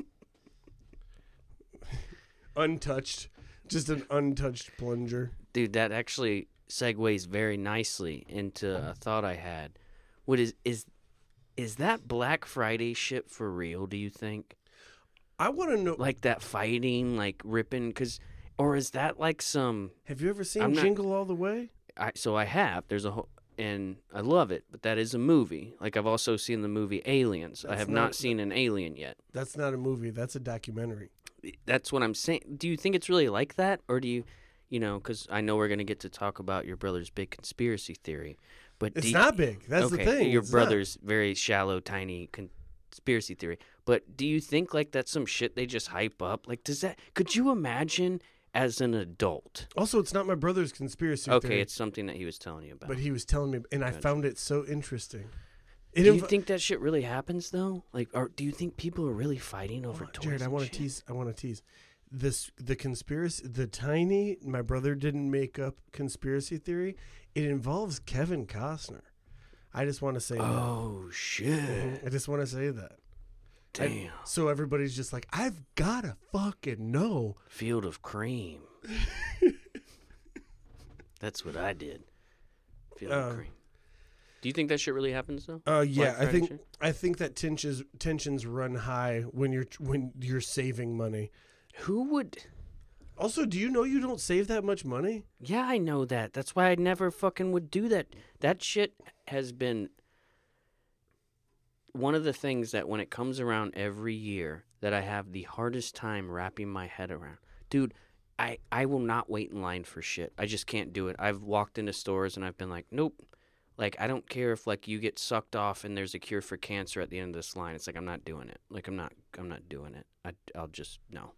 untouched, just an untouched plunger. Dude, that actually segues very nicely into a thought I had. What is is is that Black Friday shit for real? Do you think I want to know. like that fighting, like ripping, cause, or is that like some? Have you ever seen I'm not- Jingle All the Way? I so I have. There's a whole. And I love it, but that is a movie. Like I've also seen the movie Aliens. I That's have not- not seen an alien yet. That's not a movie. That's a documentary. That's what I'm saying. Do you think it's really like that, or do you? you know, because I know we're gonna get to talk about your brother's big conspiracy theory, but It's you- not big. That's okay, the thing. Your It's not. brother's very shallow, tiny conspiracy theory. But do you think like that's some shit they just hype up? Like, does that? Could you imagine as an adult? Also, it's not my brother's conspiracy Okay, theory, it's something that he was telling you about. but he was telling me, and I found it so interesting. It do you inv- think that shit really happens though? Like, or do you think people are really fighting over Hold toys? Jarrod, I want to tease. I want to tease. This the conspiracy. The tiny. My brother didn't make up conspiracy theory. It involves Kevin Costner. I just want to say Oh shit! Mm-hmm. I just want to say that. Damn. so everybody's just like, I've gotta fucking know. Field of cream. That's what I did. Field of Um, cream. Do you think that shit really happens though? Uh, yeah, I think shit? I think that tensions tensions run high when you're when you're saving money. Who would? Also, do you know you don't save that much money? Yeah, I know that. That's why I never fucking would do that. That shit has been one of the things that when it comes around every year that I have the hardest time wrapping my head around. Dude, I I will not wait in line for shit. I just can't do it. I've walked into stores and I've been like, "Nope." Like I don't care if like you get sucked off and there's a cure for cancer at the end of this line. It's like I'm not doing it. Like I'm not I'm not doing it. I I'll just no.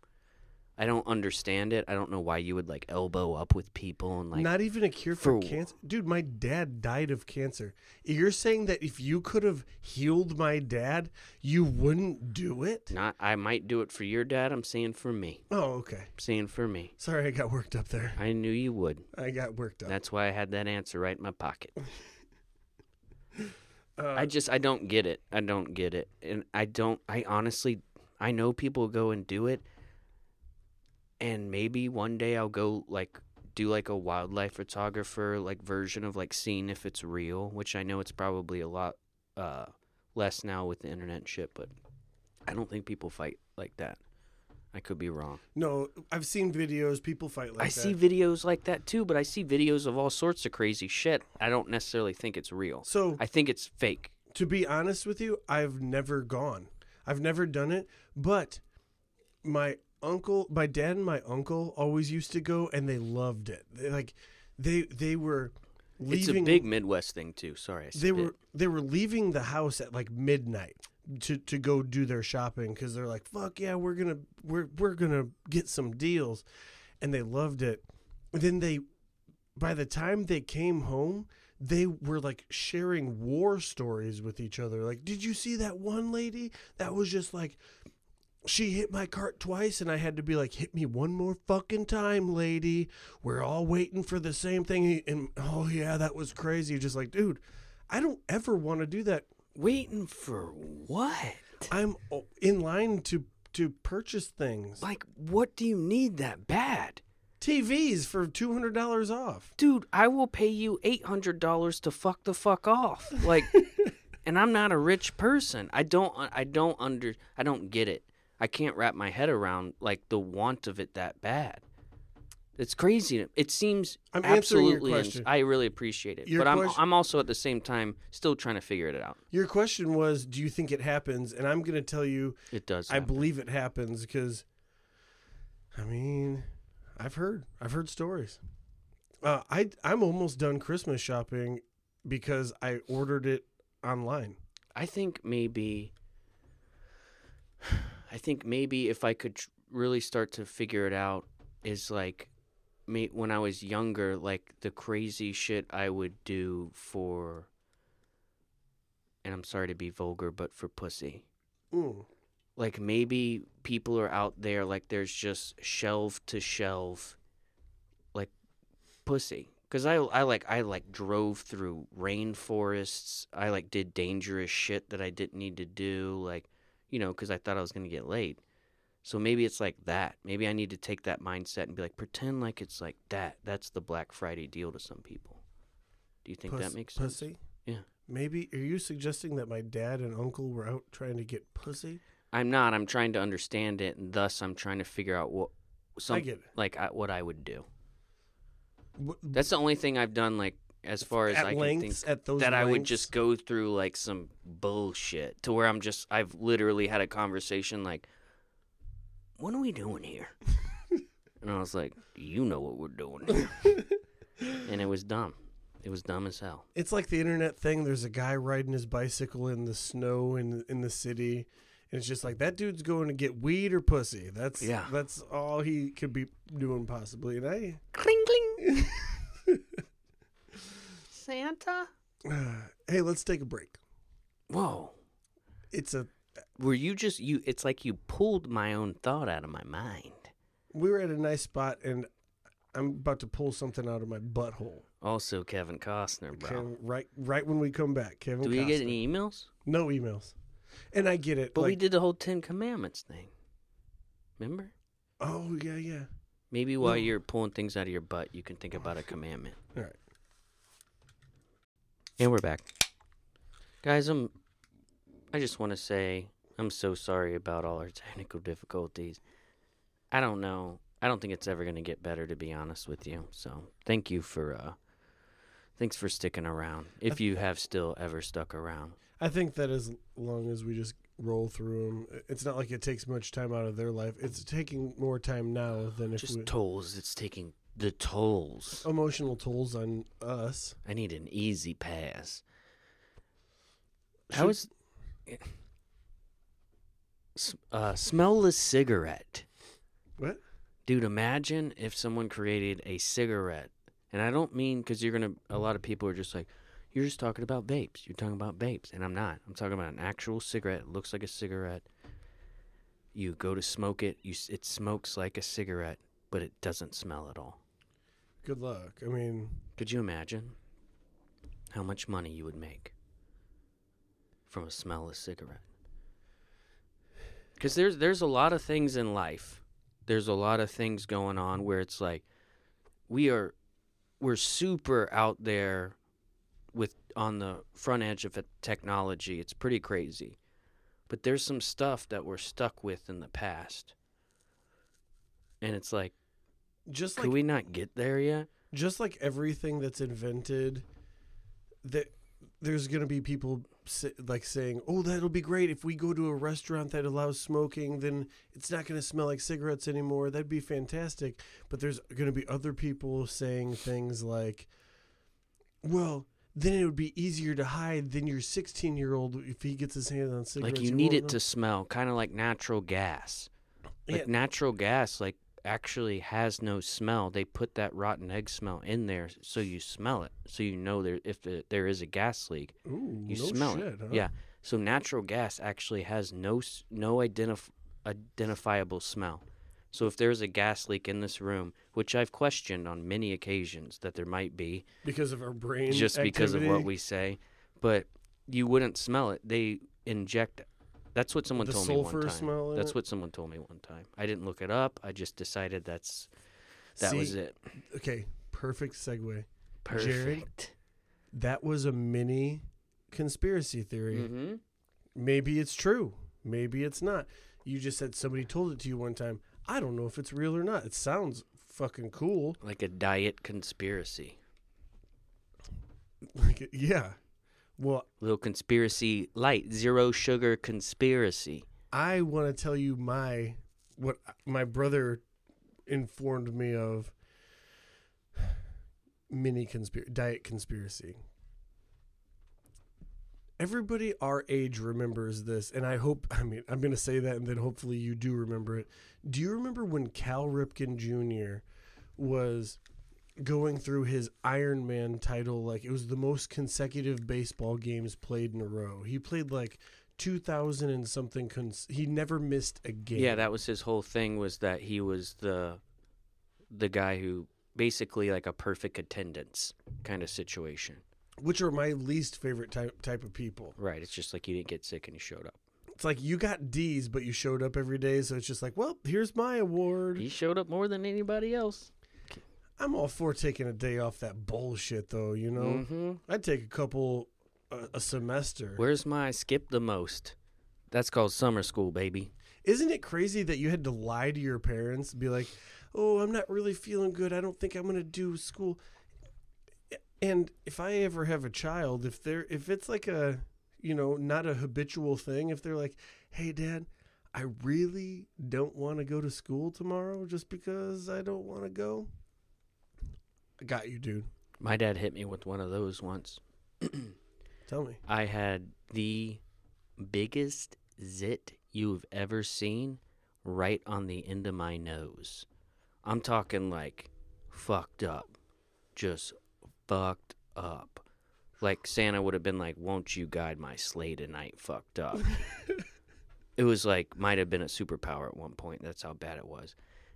I don't understand it. I don't know why you would like elbow up with people and like Not even a cure for, for- cancer. Dude, my dad died of cancer. You're saying that if you could have healed my dad, you wouldn't do it? not I might do it for your dad. I'm saying for me. Oh, okay. I'm saying for me. Sorry, I got worked up there. I knew you would. I got worked up. That's why I had that answer right in my pocket. Uh, I just I don't get it. I don't get it. And I don't I honestly I know people go and do it and maybe one day I'll go like do like a wildlife photographer like version of like seeing if it's real, which I know it's probably a lot uh less now with the internet and shit, but I don't think people fight like that. I could be wrong. no, I've seen videos. People fight like I that. see videos like that too, but I see videos of all sorts of crazy shit. I don't necessarily think it's real. So I think it's fake. to be honest with you, I've never gone. I've never done it, but my uncle, my dad and my uncle always used to go and they loved it. They, like they they were leaving It's a big Midwest thing too. Sorry, they were they were leaving the house at like midnight to to go do their shopping cuz they're like fuck yeah, we're going to we're we're to get some deals and they loved it. And then they by the time they came home, they were like sharing war stories with each other. Like, did you see that one lady that was just like, she hit my cart twice, and I had to be like, hit me one more fucking time, lady. We're all waiting for the same thing. And oh, yeah, that was crazy. Just like, dude, I don't ever want to do that. waiting for what? I'm in line to to purchase things, Like, what do you need that bad? TVs for two hundred dollars off. Dude, I will pay you $800 to fuck the fuck off. Like and I'm not a rich person. I don't I don't under I don't get it. I can't wrap my head around like the want of it that bad. It's crazy. It seems I'm absolutely. ins- question. I really appreciate it, Your but I'm question- I'm also at the same time still trying to figure it out. Your question was, do you think it happens? And I'm going to tell you, It does. I happen. believe it happens because, I mean, I've heard, I've heard stories. Uh, I I'm almost done Christmas shopping because I ordered it online. I think maybe. I think maybe if I could tr- really start to figure it out, is like, me when I was younger, like the crazy shit I would do for. And I'm sorry to be vulgar, but for pussy. Mm. Like maybe people are out there, like there's just shelf to shelf, like pussy. Cause I I like I like drove through rainforests. I like did dangerous shit that I didn't need to do. Like, you know, cause I thought I was gonna get laid. So maybe it's like that. Maybe I need to take that mindset and be like, pretend like it's like that. That's the Black Friday deal to some people. Do you think Puss- that makes sense? Pussy. Yeah. Maybe are you suggesting that my dad and uncle were out trying to get pussy? I'm not. I'm trying to understand it, and thus I'm trying to figure out what some I get it. like I, what I would do. That's the only thing I've done like as far as at I can think that I would just go through like some bullshit to where I'm just I've literally had a conversation like, what are we doing here? And I was like, you know what we're doing. here." and it was dumb. It was dumb as hell. It's like the internet thing. There's a guy riding his bicycle in the snow in in the city, and it's just like that dude's going to get weed or pussy. That's Yeah. That's all he could be doing possibly. And I, Cling cling. Santa? hey, let's take a break. Whoa. It's a Were you just you it's like you pulled my own thought out of my mind. we were at a nice spot, and I'm about to pull something out of my butthole. Also Kevin Costner, bro. Kev- right, right when we come back, Kevin. Do we get any emails? No emails, and I get it. But we did the whole Ten Commandments thing. Remember? Oh yeah, yeah. Maybe while No. you're pulling things out of your butt, you can think about a commandment. All right. And we're back. Guys, I'm I just want to say I'm so sorry about all our technical difficulties. I don't know. I don't think it's ever going to get better to be honest with you. So, thank you for uh thanks for sticking around. If you have still ever stuck around. I think that as long as we just roll through them, it's not like it takes much time out of their life. It's taking more time now than if Just we, tolls. It's taking the tolls. emotional tolls on us. I need an easy pass. How is uh, smellless cigarette? What? Dude, imagine if someone created a cigarette, and I don't mean because you're gonna. A lot of people are just like, you're just talking about vapes. You're talking about vapes, and I'm not. I'm talking about an actual cigarette. It looks like a cigarette. You go to smoke it. You it smokes like a cigarette, but it doesn't smell at all. Good luck. I mean, Could you imagine how much money you would make from a smellless cigarette? Because there's there's a lot of things in life. There's a lot of things going on where it's like we are we're super out there with on the front edge of technology. It's pretty crazy. But there's some stuff that we're stuck with in the past. And it's like, just could like we not get there yet? just like everything that's invented, that there's gonna be people like saying, "Oh, that'll be great if we go to a restaurant that allows smoking. Then it's not gonna smell like cigarettes anymore. That'd be fantastic." But there's gonna be other people saying things like, "Well." Then it would be easier to hide than your 16 year old if he gets his hands on cigarettes. like you need won't it know." to smell kind of like natural gas like Yeah. natural gas like actually has no smell they put that rotten egg smell in there so you smell it so you know there if the, there is a gas leak Ooh, you no smell shit, it huh? yeah so natural gas actually has no no identif- identifiable smell. So if there's a gas leak in this room which i've questioned on many occasions that there might be because of our brain just because of what we say but you wouldn't smell it. They inject that's what someone The told me one time smell that's it? what someone told me one time i didn't look it up i just decided that's that was it Okay, perfect segue. perfect That was a mini conspiracy theory. mm-hmm. Maybe it's true. Maybe it's not. You just said somebody told it to you one time. I don't know if it's real or not. It sounds fucking cool. like a diet conspiracy Like, yeah. Well, little conspiracy light zero sugar conspiracy I want to tell you my what my brother informed me of mini conspiracy diet conspiracy. Everybody our age remembers this and I hope I mean I'm going to say that and then hopefully you do remember it. Do you remember when Cal Ripken Jr. was going through his Iron Man title like it was the most consecutive baseball games played in a row. He played like 2000 and something cons- he never missed a game. yeah that was his whole thing was that he was the the guy who basically like a perfect attendance kind of situation which are my least favorite type type of people. right it's just like you didn't get sick and you showed up It's like you got D's but you showed up every day so it's just like, well, here's my award. he showed up more than anybody else I'm all for taking a day off that bullshit though, you know. mm-hmm. I'd take a couple uh, a semester. Where's my skip the most? That's called summer school, baby. Isn't it crazy that you had to lie to your parents and be like, "Oh, I'm not really feeling good. I don't think I'm going to do school." And if I ever have a child, if they're if it's like a, you know, not a habitual thing, if they're like, "Hey dad, I really don't want to go to school tomorrow just because I don't want to go. I got you, dude. My dad hit me with one of those once. Tell me. I had the biggest zit you've ever seen right on the end of my nose. I'm talking like fucked up. Just fucked up. Like Santa would have been like, Won't you guide my sleigh tonight? Fucked up. it was like, might have been a superpower at one point. That's how bad it was.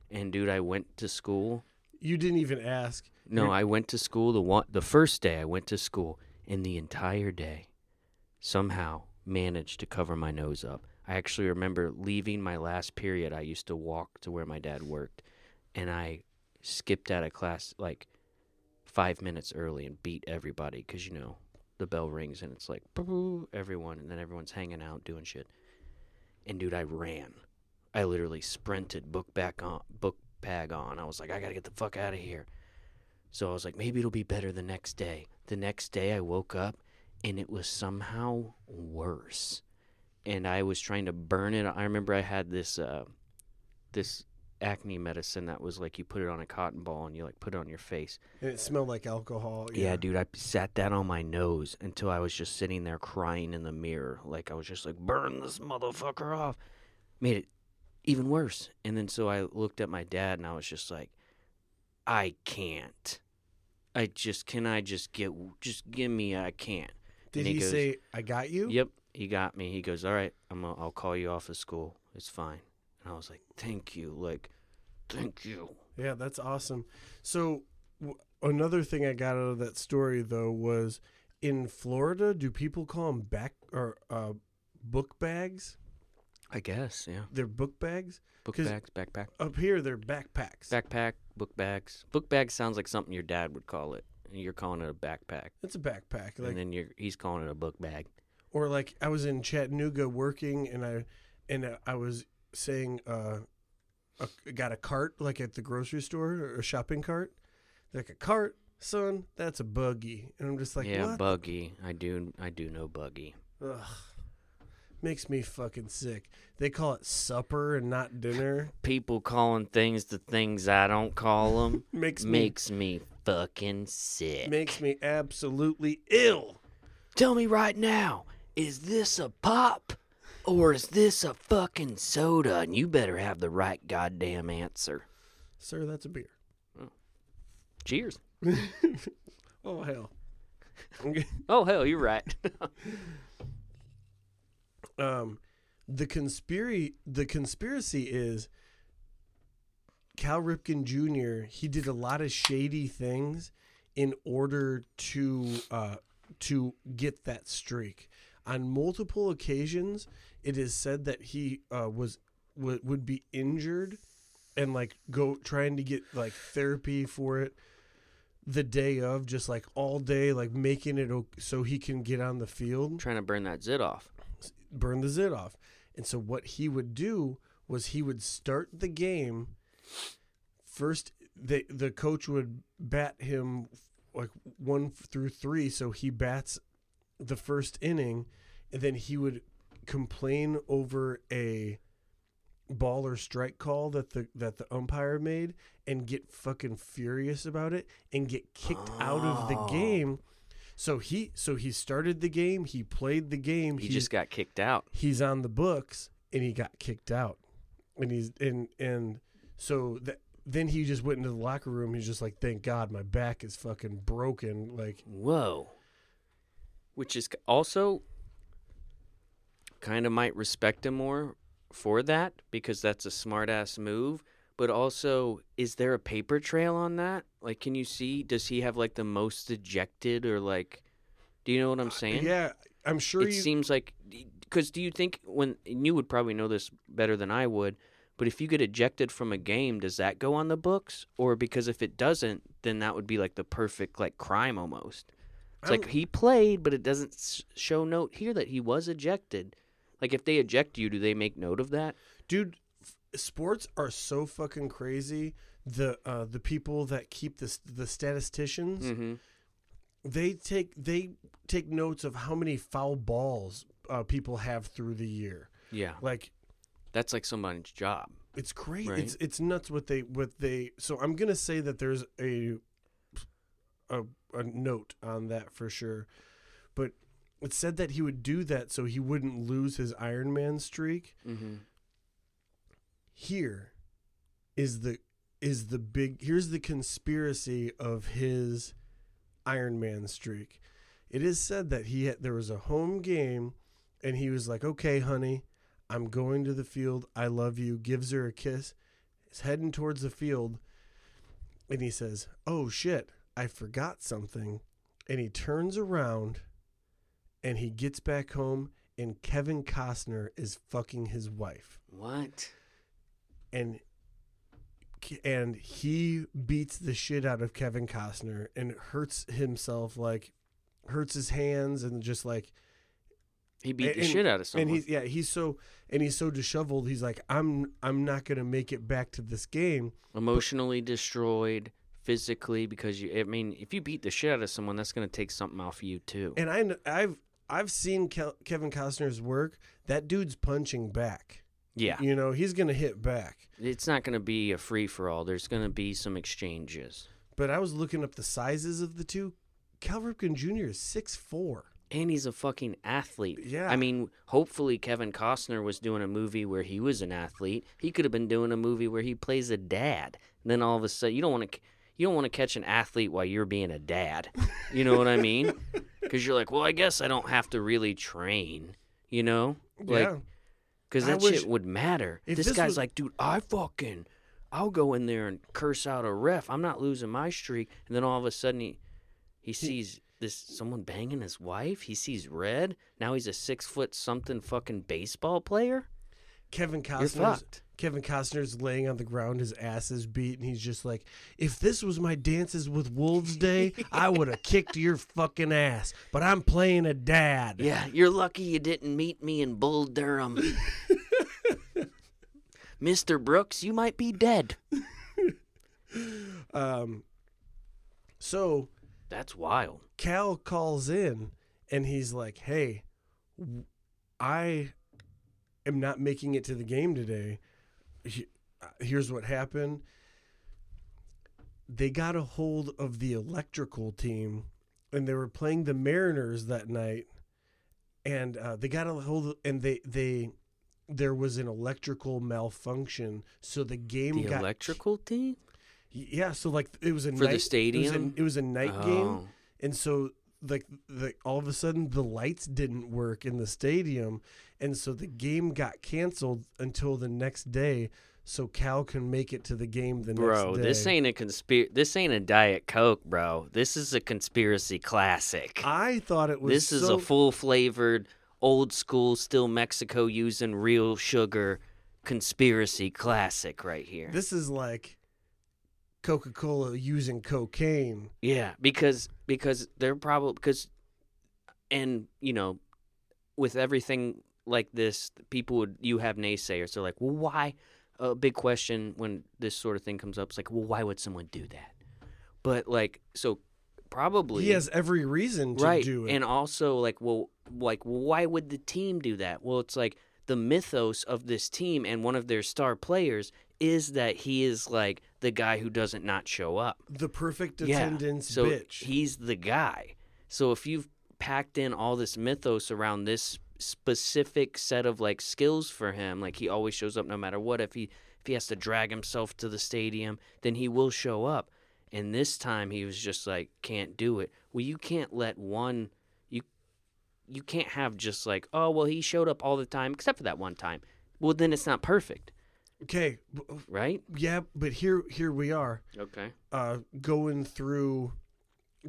And dude, I went to school. You didn't even ask. No, You're- I went to school the one the first day I went to school and the entire day somehow managed to cover my nose up. I actually remember leaving my last period. I used to walk to where my dad worked and I skipped out of class like 5 minutes early and beat everybody cuz you know the bell rings and it's like "Boo," everyone and then everyone's hanging out doing shit. And dude, I ran. I literally sprinted, book back on, book bag on. I was like, I gotta get the fuck out of here. So I was like, maybe it'll be better the next day. The next day, I woke up and it was somehow worse. And I was trying to burn it. I remember I had this uh, this acne medicine that was like you put it on a cotton ball and you like put it on your face. And it smelled like alcohol. Yeah, dude, I sat that on my nose until I was just sitting there crying in the mirror. Like I was just like, burn this motherfucker off. Made it even worse. And then so I looked at my dad and I was just like, I can't. I just can I just get just give me I can't. Did And he, he goes- say, I got you? Yep, he got me. He goes, "All right, I'm i I'll call you off of school. It's fine." And I was like, "Thank you." Like, "Thank you." Yeah, that's awesome. So w- another thing I got out of that story though was in Florida, do people call them back or uh, book bags? I guess, yeah. They're book bags. Book 'Cause- bags, backpack. Up here, they're backpacks. Backpack, book bags. Book bag sounds like something your dad would call it. And you're calling it a backpack. it's a backpack. Like and then you're he's calling it a book bag. or like I was in Chattanooga working, and I and I was saying, uh, a, got a cart like at the grocery store or a shopping cart. Like a cart, son. That's a buggy, and I'm just like, yeah, what? buggy. I do I do know buggy. Ugh. Makes me fucking sick. They call it supper and not dinner. People calling things the things I don't call them Makes me makes me fucking sick. makes me absolutely ill. Tell me right now, is this a pop or is this a fucking soda? And you better have the right goddamn answer. Sir, that's a beer. Oh. Cheers. Oh hell. Oh hell, you're right. Um the conspiracy the conspiracy is Cal Ripken Jr. he did a lot of shady things in order to uh to get that streak. On multiple occasions, it is said that he uh, was w- would be injured and like go trying to get like therapy for it the day of, just like all day, like making it o- so he can get on the field Trying to burn that zit off. Burn the zit off. And so what he would do was he would start the game first the the coach would bat him like 1 through 3 so he bats the first inning and then he would complain over a ball or strike call that the that the umpire made and get fucking furious about it and get kicked out of the Oh. game so he so he started the game he played the game He he's, just got kicked out. he's on the books and he got kicked out and he's and and so that then he just went into the locker room he's just like thank god my back is fucking broken like Whoa. Which is also kind of might respect him more for that because that's a smart ass move. But also, is there a paper trail on that? Like, can you see? Does he have like the most ejected or like? Do you know what I'm uh, saying? yeah i'm sure it you seems like because do you think when and you would probably know this better than I would, but if you get ejected from a game, does that go on the books? Or because if it doesn't, then that would be like the perfect like crime almost. It's I like he played, but it doesn't show note here that he was ejected. Like if they eject you, do they make note of that? dude sports are so fucking crazy the uh the people that keep this the statisticians Mm-hmm. they take they take notes of how many foul balls uh, people have through the year Yeah. like That's like somebody's job. It's great. Right. It's it's nuts what they what they. So I'm gonna say that there's a a a note on that for sure, but it said that he would do that so he wouldn't lose his Iron Man streak. Mm-hmm. Here is the is the big here's the conspiracy of his Iron Man streak. It is said that he had, there was a home game and he was like, "Okay, honey, I'm going to the field. I love you." Gives her a kiss. Is heading towards the field and he says, "Oh shit, I forgot something." And he turns around and he gets back home and Kevin Costner is fucking his wife What? And and he beats the shit out of Kevin Costner and hurts himself like hurts his hands and just like He beat the shit out of someone. and he's yeah he's so and he's so disheveled he's like I'm I'm not gonna make it back to this game emotionally destroyed, physically because you. I mean, if you beat the shit out of someone, that's gonna take something off of you too. and I I've I've seen Kel- Kevin Costner's work that dude's punching back yeah, you know he's gonna hit back it's not gonna be a free for all. There's gonna be some exchanges, but I was looking up the sizes of the two Cal Ripken Jr. is six four and he's a fucking athlete. Yeah. I mean, hopefully Kevin Costner was doing a movie where he was an athlete. He could have been doing a movie where he plays a dad. And then all of a sudden, you don't want to. You don't want to catch an athlete while you're being a dad. You know what I mean? Because you're like, well, I guess I don't have to really train. You know, like yeah Because that wish- shit would matter. if This, this guy's was- like, dude, I fucking, I'll go in there and curse out a ref. I'm not losing my streak. And then all of a sudden he, he sees this someone banging his wife. He sees red. Now he's a six foot something fucking baseball player. Kevin You're Costner's fucked. Kevin Costner's laying on the ground, his ass is beat, and he's just like, "If this was my Dances with Wolves day, I would have kicked your fucking ass." But I'm playing a dad. Yeah, you're lucky you didn't meet me in Bull Durham. Mr. Brooks, you might be dead. Um. So That's wild. Cal calls in, and he's like, "Hey, I am not making it to the game today. He- uh, Here's what happened." They got a hold of the electrical team, and they were playing the Mariners that night, and uh, they got a hold of, and they they there was an electrical malfunction, so the game The got electrical team yeah. So like it was a For the night, It was, stadium? a, it was a night game, Oh. and so like the all of a sudden the lights didn't work in the stadium, and so the game got canceled until the next day, so Cal can make it to the game the Bro, next day. Bro, this ain't a conspiracy. This ain't a diet coke, bro. This is a conspiracy classic. I thought it was. this is a full flavored, old school, still Mexico using real sugar conspiracy classic right here. This is like Coca Cola using cocaine. yeah, because because they're probably because, and you know, with everything like this, people would you have naysayers. They're like, well, why? A big question when this sort of thing comes up is like, well, why would someone do that? But like, so probably He has every reason to right do it. and also like well like why would the team do that well it's like the mythos of this team and one of their star players is that he is like the guy who doesn't not show up. The perfect attendance Yeah, so bitch. he's the guy. So if you've packed in all this mythos around this specific set of like skills for him like he always shows up no matter what. If he if he has to drag himself to the stadium then he will show up. And this time he was just like can't do it. Well you can't let one you you can't have just like oh well he showed up all the time except for that one time. Well then it's not perfect okay, right? yeah, but here here we are. okay. Uh, going through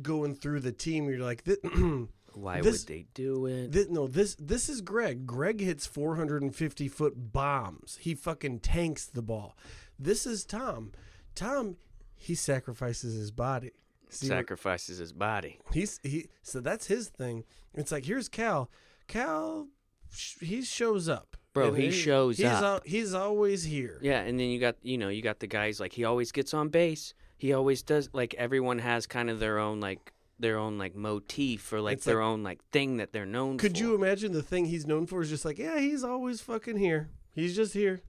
going through the team you're like this, why This- would they do it? this no this this is greg. Greg hits 450 foot bombs. He fucking tanks the ball. This is tom. Tom he sacrifices his body. See sacrifices his body. He's he so that's his thing. It's like here's cal. Cal sh- he shows up Bro, And he shows he's up. al- he's always here Yeah, and then you got you know you got the guys like he always gets on base. He always does like everyone has kind of their own like their own like motif or like It's their own like thing that they're known for. Could for. you imagine the thing he's known for is just like, yeah, he's always fucking here. He's just here.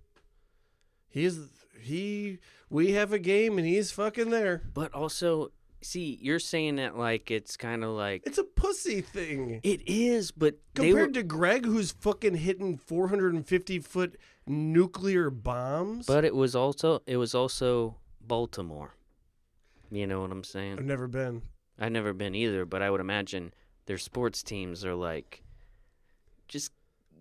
He's he. We have a game and he's fucking there. But also, see, you're saying that like it's kind of like It's a pussy thing it is, but they were, compared to Greg, who's fucking hitting 450 foot nuclear bombs. but it was also it was also Baltimore. You know what I'm saying? I've never been. I've never been either, but I would imagine their sports teams are like, just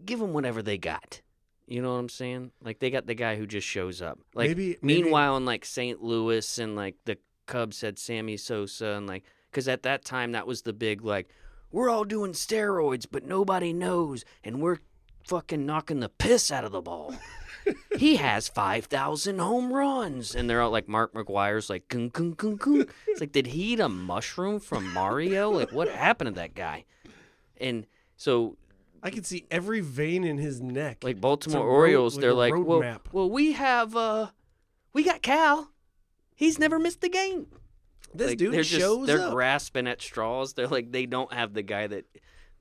give them whatever they got. You know what I'm saying? Like they got the guy who just shows up. Like Maybe- maybe- meanwhile, in like St. Louis and like the Cubs had Sammy Sosa and like because at that time that was the big like we're all doing steroids but nobody knows and we're fucking knocking the piss out of the ball. he has five thousand home runs, and they're all like Mark McGwire's like gung gung gung gung. It's like, did he eat a mushroom from Mario? Like, what happened to that guy? And so, I can see every vein in his neck. like Baltimore road- Orioles, like they're like, well, map. well, we have, uh, we got Cal. He's never missed a game. this Like, dude they're just shows they're up. grasping at straws. They're like, they don't have the guy that.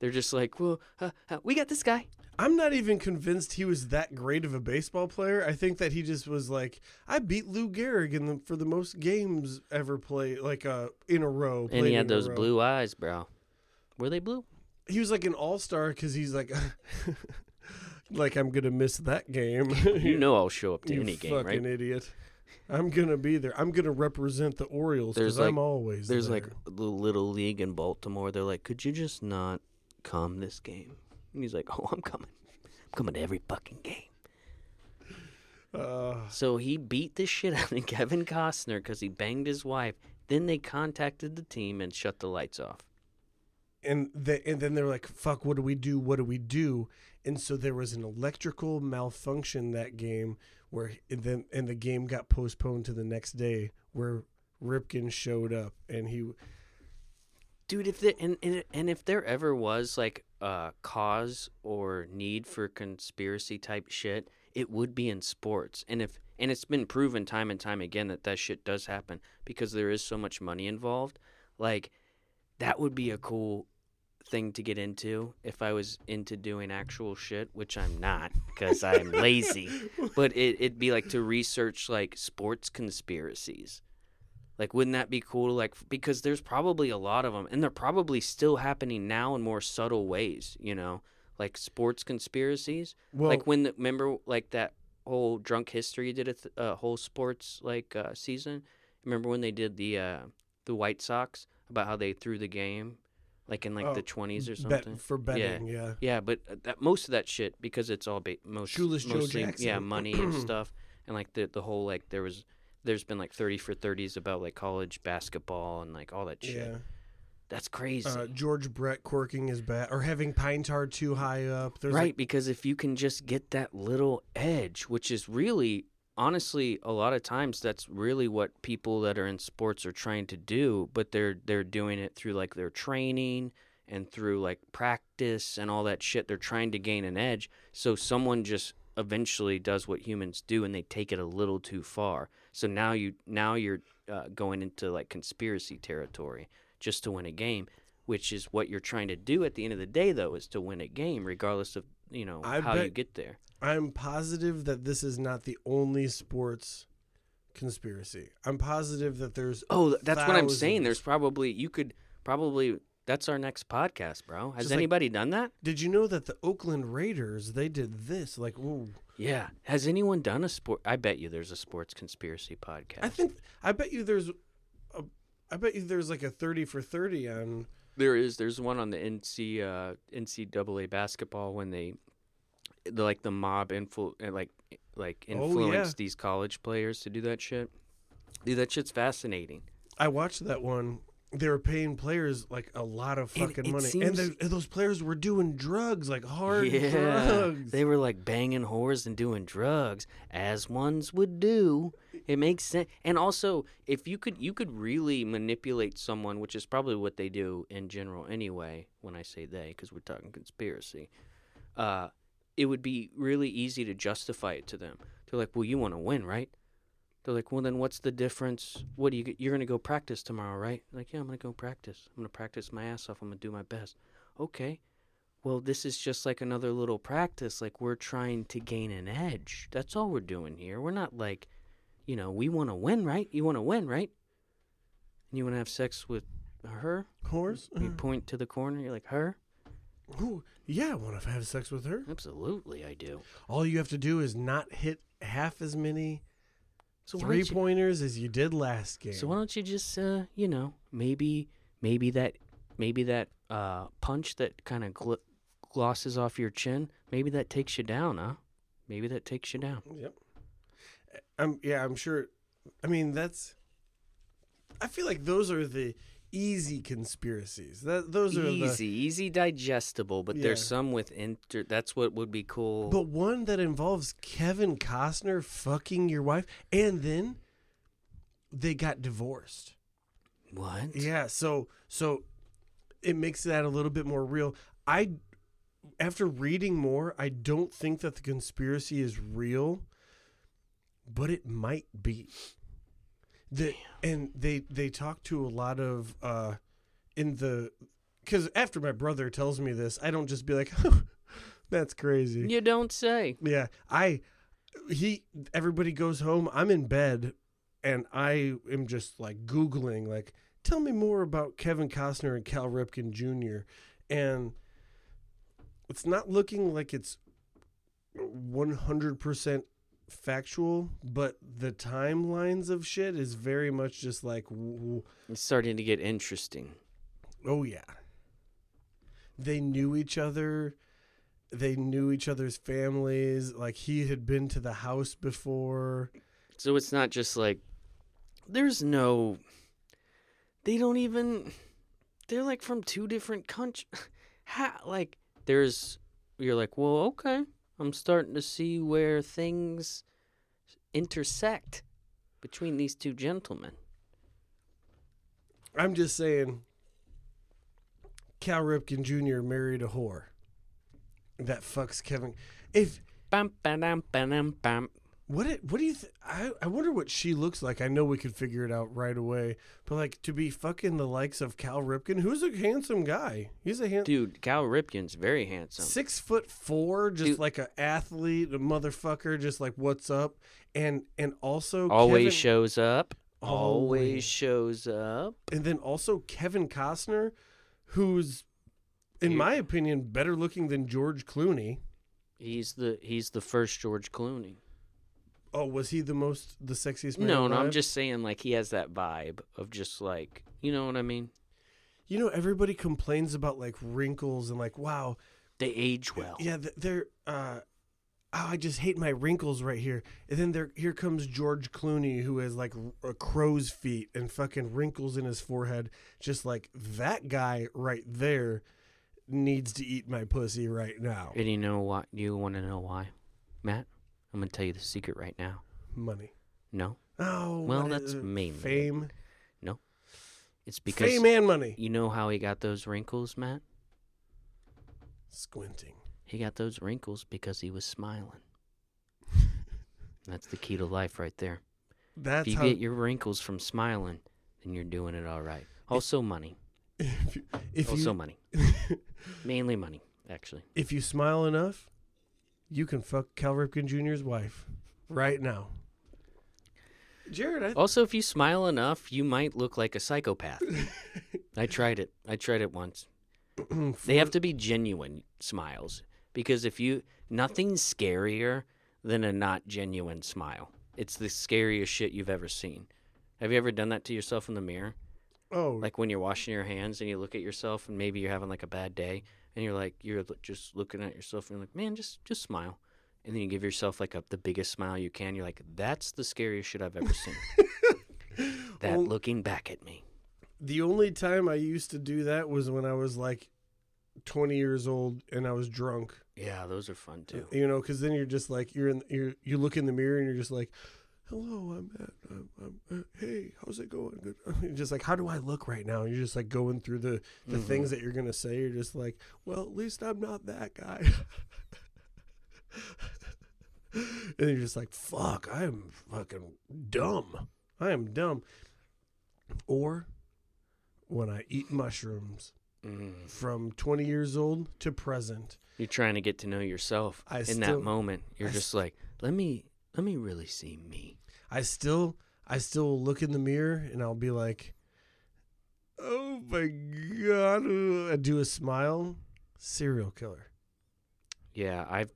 They're just like, well, uh, uh, we got this guy. I'm not even convinced he was that great of a baseball player. I think that he just was like, I beat Lou Gehrig in the, for the most games ever played, like uh, in a row. And he had those blue eyes, bro. Were they blue? He was like an all star because he's like, like I'm gonna miss that game. You know I'll show up to you any game, fucking right? idiot. I'm gonna be there. I'm gonna represent the Orioles because I'm like- always There's there. like the little league in Baltimore. They're like, could you just not come this game? And he's like, oh, I'm coming. I'm coming to every fucking game. Uh, So he beat the shit out of Kevin Costner because he banged his wife. Then they contacted the team and shut the lights off. and the, and then they're like, "Fuck, what do we do? What do we do?" And so there was an electrical malfunction that game where then and the game got postponed to the next day where Ripken showed up and he Dude, if there, and, and and if there ever was like a cause or need for conspiracy type shit, it would be in sports. And if and it's been proven time and time again that that shit does happen because there is so much money involved. Like that would be a cool thing to get into if I was into doing actual shit, which I'm not because I'm lazy. But it, it'd be like to research like sports conspiracies. Like, wouldn't that be cool? To, like, because there's probably a lot of them, and they're probably still happening now in more subtle ways. You know, like sports conspiracies. well like when the, remember like that whole drunk history did a th- uh, whole sports like uh, season. Remember when they did the uh, the White Sox about how they threw the game, like in like Oh, the twenties or bet, something. for betting, yeah. Yeah, yeah but uh, that most of that shit because it's all ba- most Shoeless Joe mostly yeah money and stuff, and like the the whole like there was there's been like thirty for thirties about like college basketball and like all that shit. Yeah. That's crazy, Uh, George Brett corking his bat or having pine tar too high up. There's right? like, because if you can just get that little edge, which is really honestly a lot of times that's really what people that are in sports are trying to do, but they're they're doing it through like their training and through like practice and all that shit. They're trying to gain an edge. So someone just eventually does what humans do and they take it a little too far. So now you now you're uh, going into like conspiracy territory just to win a game, which is what you're trying to do at the end of the day though is to win a game regardless of, you know, I how you get there. I'm positive that this is not the only sports conspiracy. I'm positive that there's Oh, th- that's what I'm saying. There's probably you could probably that's our next podcast, bro. Has Just like- anybody done that? Did you know that the Oakland Raiders they did this? Like, ooh, Yeah. Has anyone done a sport? I bet you there's a sports conspiracy podcast. I think I bet you there's, a, I bet you there's like a thirty for thirty on. There is. There's one on the NC uh, NCAA basketball when they, the like the mob influ uh, like like Oh, yeah. these college players to do that shit. Dude, that shit's fascinating. I watched that one. They were paying players like a lot of fucking it money, seems- and, they- and those players were doing drugs, like hard yeah, drugs. they were like banging whores and doing drugs as ones would do. It makes sense. And also, if you could, you could really manipulate someone, which is probably what they do in general anyway. When I say they, because we're talking conspiracy, uh, it would be really easy to justify it to them. They're like, "Well, you want to win, right?" They're like, "Well, then what's the difference? What do you? You're gonna go practice tomorrow, right?" Like, "Yeah, I'm gonna go practice. I'm gonna practice my ass off. I'm gonna do my best." Okay. well, this is just like another little practice. Like we're trying to gain an edge. That's all we're doing here. We're not like, you know, we want to win, right? You want to win, right? And you want to have sex with her? Horse? You uh-huh. point to the corner. You're like, her? Ooh, yeah, I want to have sex with her. Absolutely, I do. All you have to do is not hit half as many So three don't you- pointers as you did last game. So why don't you just, uh, you know, maybe, maybe that, maybe that uh, punch that kind of gl- glosses off your chin, maybe that takes you down, huh? Maybe that takes you down. Yep. I'm yeah, I'm sure. I mean, that's. I feel like those are the easy conspiracies. That those are Easy, easy digestible, but there's some with inter. That's what would be cool. But one that involves Kevin Costner fucking your wife, and then they got divorced. what? Yeah, so so it makes that a little bit more real. I after reading more, I don't think that the conspiracy is real, but it might be. The and they they talk to a lot of uh in the cuz after my brother tells me this, I don't just be like that's crazy. You don't say. Yeah, I he everybody goes home. I'm in bed and I am just like googling like tell me more about Kevin Costner and Cal Ripken Jr. and it's not looking like it's 100% factual, but the timelines of shit is very much just like w- It's starting to get interesting. Oh yeah. They knew each other. They knew each other's families. Like he had been to the house before. So it's not just like there's no. They don't even. They're like from two different countries. Like there's you're like well okay I'm starting to see where things intersect between these two gentlemen. I'm just saying Cal Ripken Jr. married a whore. That fucks Kevin. If Bam bam bam bam. What it, what do you th- I I wonder what she looks like. I know we could figure it out right away. But like to be fucking the likes of Cal Ripken, who's a handsome guy. He's a handsome Dude, Cal Ripken's very handsome. Six foot four, just Dude. like an athlete, a motherfucker, just like what's up, and and also Always Kevin, shows up. Always Always. shows up. and then also Kevin Costner, who's, in He- my opinion, better looking than George Clooney. He's the he's the first George Clooney. Oh, was he the most the sexiest man? No, no, I'm just saying like he has that vibe of just like you know what I mean. You know, everybody complains about like wrinkles and like, wow, They age well. yeah, they're. uh Oh, I just hate my wrinkles right here. And then there, here comes George Clooney, who has like a crow's feet and fucking wrinkles in his forehead. Just like that guy right there needs to eat my pussy right now. And you know what? You want to know why, Matt? I'm gonna tell you the secret right now. Money. No, Oh, Well, that's mainly it. fame. it's because Fame and money. you know how he got those wrinkles, Matt. Squinting. He got those wrinkles because he was smiling. That's the key to life right there. That's if you how. get your wrinkles from smiling, then you're doing it all right. Also, money. if you, if also, you money. Mainly money, actually. if you smile enough, you can fuck Cal Ripken Jr.'s wife right now. Jarrod, I, Also, if you smile enough, you might look like a psychopath. I tried it. I tried it once. They have to be genuine smiles because if you nothing's scarier than a not genuine smile. It's the scariest shit you've ever seen. Have you ever done that to yourself in the mirror? oh, Like when you're washing your hands and you look at yourself and maybe you're having like a bad day and you're like you're just looking at yourself and you're like, "Man, just just smile." And then you give yourself like a the biggest smile you can. You're like, "That's the scariest shit I've ever seen." that Well- looking back at me. the only time I used to do that was when I was like 20 years old and I was drunk. Yeah, those are fun too. You know, because then you're just like you're in you you look in the mirror and you're just like, "Hello, I'm Matt. I'm, I'm, hey, how's it going?" Good. You're just like, "How do I look right now?" You're just like going through the the Mhm. things that you're gonna say. You're just like, "Well, at least I'm not that guy." and you're just like, "Fuck, I am fucking dumb. I am dumb." Or when I eat mushrooms Mm. from 20 years old to present. You're trying to get to know yourself I in still- that moment. You're I just like, let me let me really see me. I still I still look in the mirror and I'll be like, "Oh my god!" I do a smile. Serial killer. Yeah, I've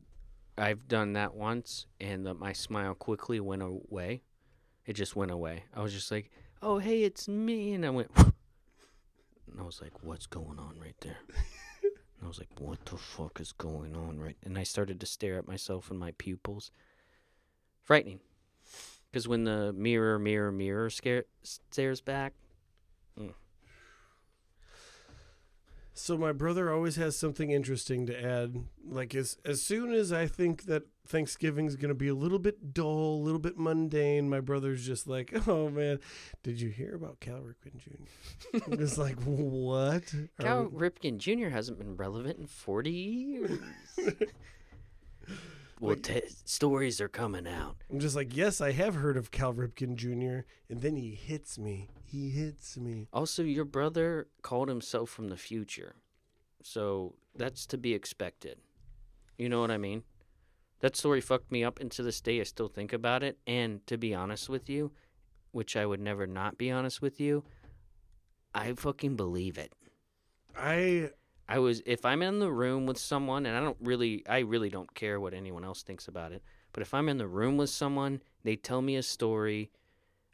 I've done that once, and the, my smile quickly went away. It just went away. I was just like, "Oh, hey, it's me," and I went, and I was like, "What's going on right there?" and I was like, "What the fuck is going on right?" And I started to stare at myself in my pupils. Frightening, because when the mirror, mirror, mirror scare, stares back, hmm. So my brother always has something interesting to add. Like as as soon as I think that Thanksgiving's gonna be a little bit dull, a little bit mundane, my brother's just like, "Oh man, did you hear about Cal Ripken Jr.?" I'm just like, "What?" Cal Ripken Jr. hasn't been relevant in 40 years. well, t- stories are coming out. I'm just like, "Yes, I have heard of Cal Ripken Jr." And then he hits me. He hits me. Also, your brother called himself from the future. So that's to be expected. You know what I mean? That story fucked me up, and to this day, I still think about it. And to be honest with you, which I would never not be honest with you, I fucking believe it. I I was if I'm in the room with someone and I don't really I really don't care what anyone else thinks about it, but if I'm in the room with someone, they tell me a story,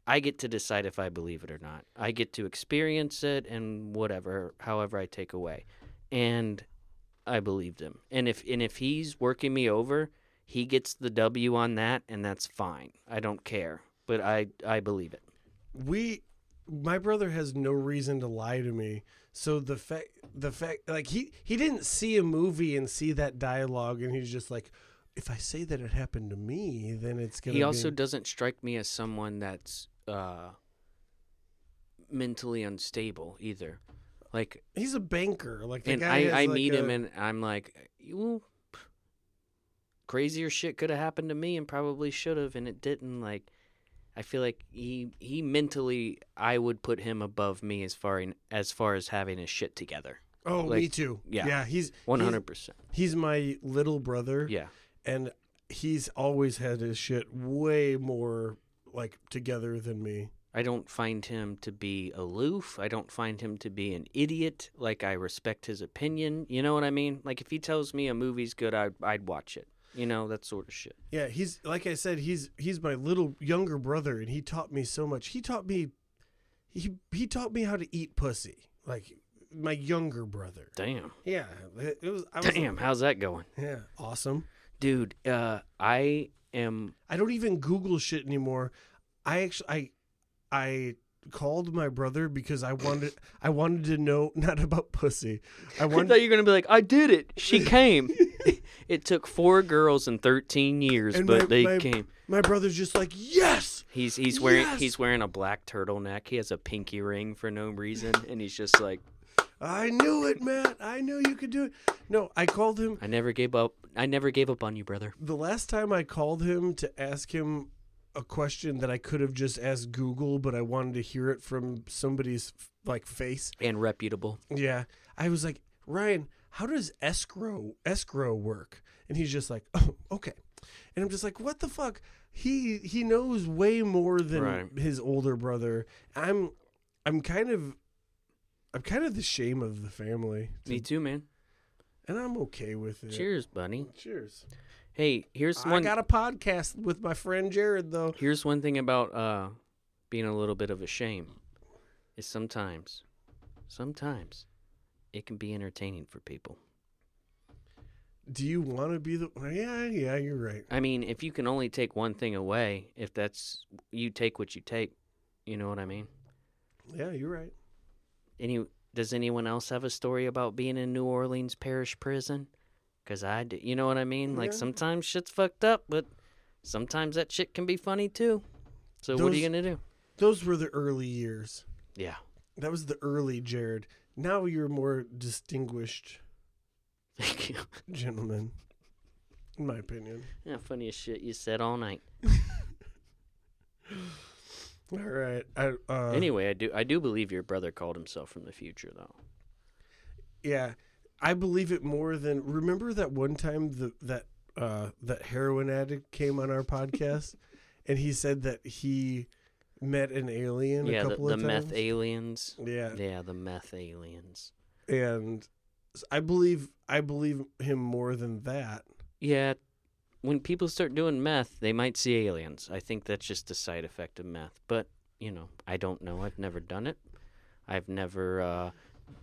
I get to decide if I believe it or not. I get to experience it and whatever, however I take away. And I believed him. And if and if he's working me over, he gets the W on that and that's fine. I don't care. But I I believe it. we my brother has no reason to lie to me so the fact the fact like he he didn't see a movie and see that dialogue and he's just like if i say that it happened to me then it's gonna He also be... doesn't strike me as someone that's uh, mentally unstable either. Like, he's a banker like the and guy I, I like meet him and I'm like, you crazier shit could have happened to me and probably should have, and it didn't. Like, I feel like he he mentally, I would put him above me as far in, as far as having his shit together. oh me too yeah. yeah he's he's- hundred percent. he's my little brother Yeah. and he's always had his shit way more like together than me I don't find him to be aloof. I don't find him to be an idiot. Like I respect his opinion. You know what I mean? Like if he tells me a movie's good, I'd I'd watch it. You know that sort of shit. Yeah, he's like I said, he's he's my little younger brother, and he taught me so much. He taught me, he he taught me how to eat pussy. Like my younger brother. Damn. Yeah, it, it was. I was Damn. How's that going, yeah, awesome. dude? Uh, I am. I don't even Google shit anymore. I actually I I called my brother because I wanted I wanted to know not about pussy. I I wanted thought you were gonna be like, I did it. She came. it took four girls and thirteen years, And but my- they my- came. my brother's just like yes. He's he's wearing Yes! he's wearing a black turtleneck. He has a pinky ring for no reason, and he's just like, I knew it, Matt. I knew you could do it. No, I called him I never gave up. I never gave up on you, brother. the last time I called him to ask him a question that I could have just asked Google, but I wanted to hear it from somebody's like face. And reputable. Yeah, I was like, Ryan, how does escrow escrow work? And he's just like, oh, okay. And I'm just like, what the fuck? He he knows way more than Right. his older brother. I'm I'm kind of I'm kind of the shame of the family, Me too, man. and I'm okay with it. Cheers, bunny. Cheers. Hey, here's I one. got a podcast with my friend Jarrod though. Here's one thing about uh, being a little bit of a shame, is sometimes, sometimes, it can be entertaining for people. Do you want to be the? Yeah, yeah, you're right. I mean, if you can only take one thing away, if that's you take what you take, you know what I mean. Yeah, you're right. Any does anyone else have a story about being in New Orleans parish prison? Cause I do. You know what I mean? Like Yeah. sometimes shit's fucked up, but sometimes that shit can be funny too. So what are you gonna do? Those were the early years. Yeah. That was the early Jarrod. Now you're more distinguished Thank you. gentleman, in my opinion. Yeah, funniest shit you said all night. All right. I, uh, anyway, I do I do believe your brother called himself from the future though. Yeah, I believe it more than. Remember that one time the that uh, that heroin addict came on our podcast, and he said that he met an alien yeah, a the, couple the of meth aliens. yeah, Yeah, the meth aliens. and I believe I believe him more than that. Yeah, when people start doing meth, they might see aliens. I think that's just a side effect of meth. But, you know, I don't know. I've never done it. I've never uh,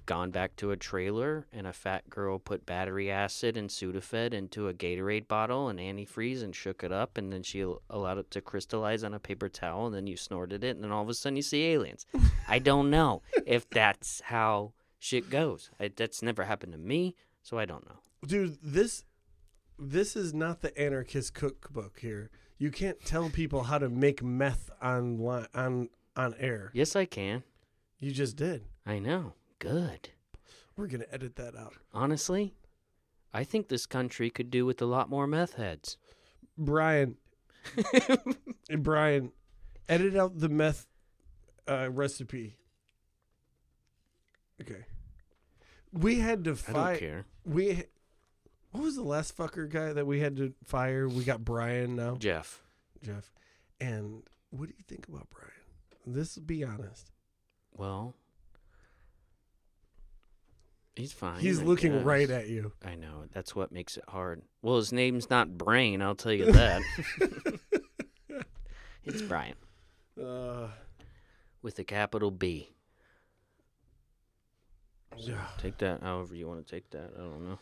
gone back to a trailer and a fat girl put battery acid and Sudafed into a Gatorade bottle and antifreeze and shook it up and then she allowed it to crystallize on a paper towel and then you snorted it and then all of a sudden you see aliens. I don't know if that's how shit goes. I, that's never happened to me, so I don't know. Dude, this this is not the anarchist cookbook here. You can't tell people how to make meth on on on air. Yes, I can. You just did. I know. Good. We're gonna edit that out. Honestly, I think this country could do with a lot more meth heads. Brian, Brian, edit out the meth uh, recipe. Okay. We had to I don't care. We. What was the last fucker guy that we had to fire? We got Brian now, Jeff. Jeff. And what do you think about Brian? This be honest. Well, he's fine. He's I looking guess. right at you. I know. That's what makes it hard. Well, his name's not Brain, I'll tell you that. it's Brian Uh, with a capital B. yeah. Take that however you want to take that. I don't know.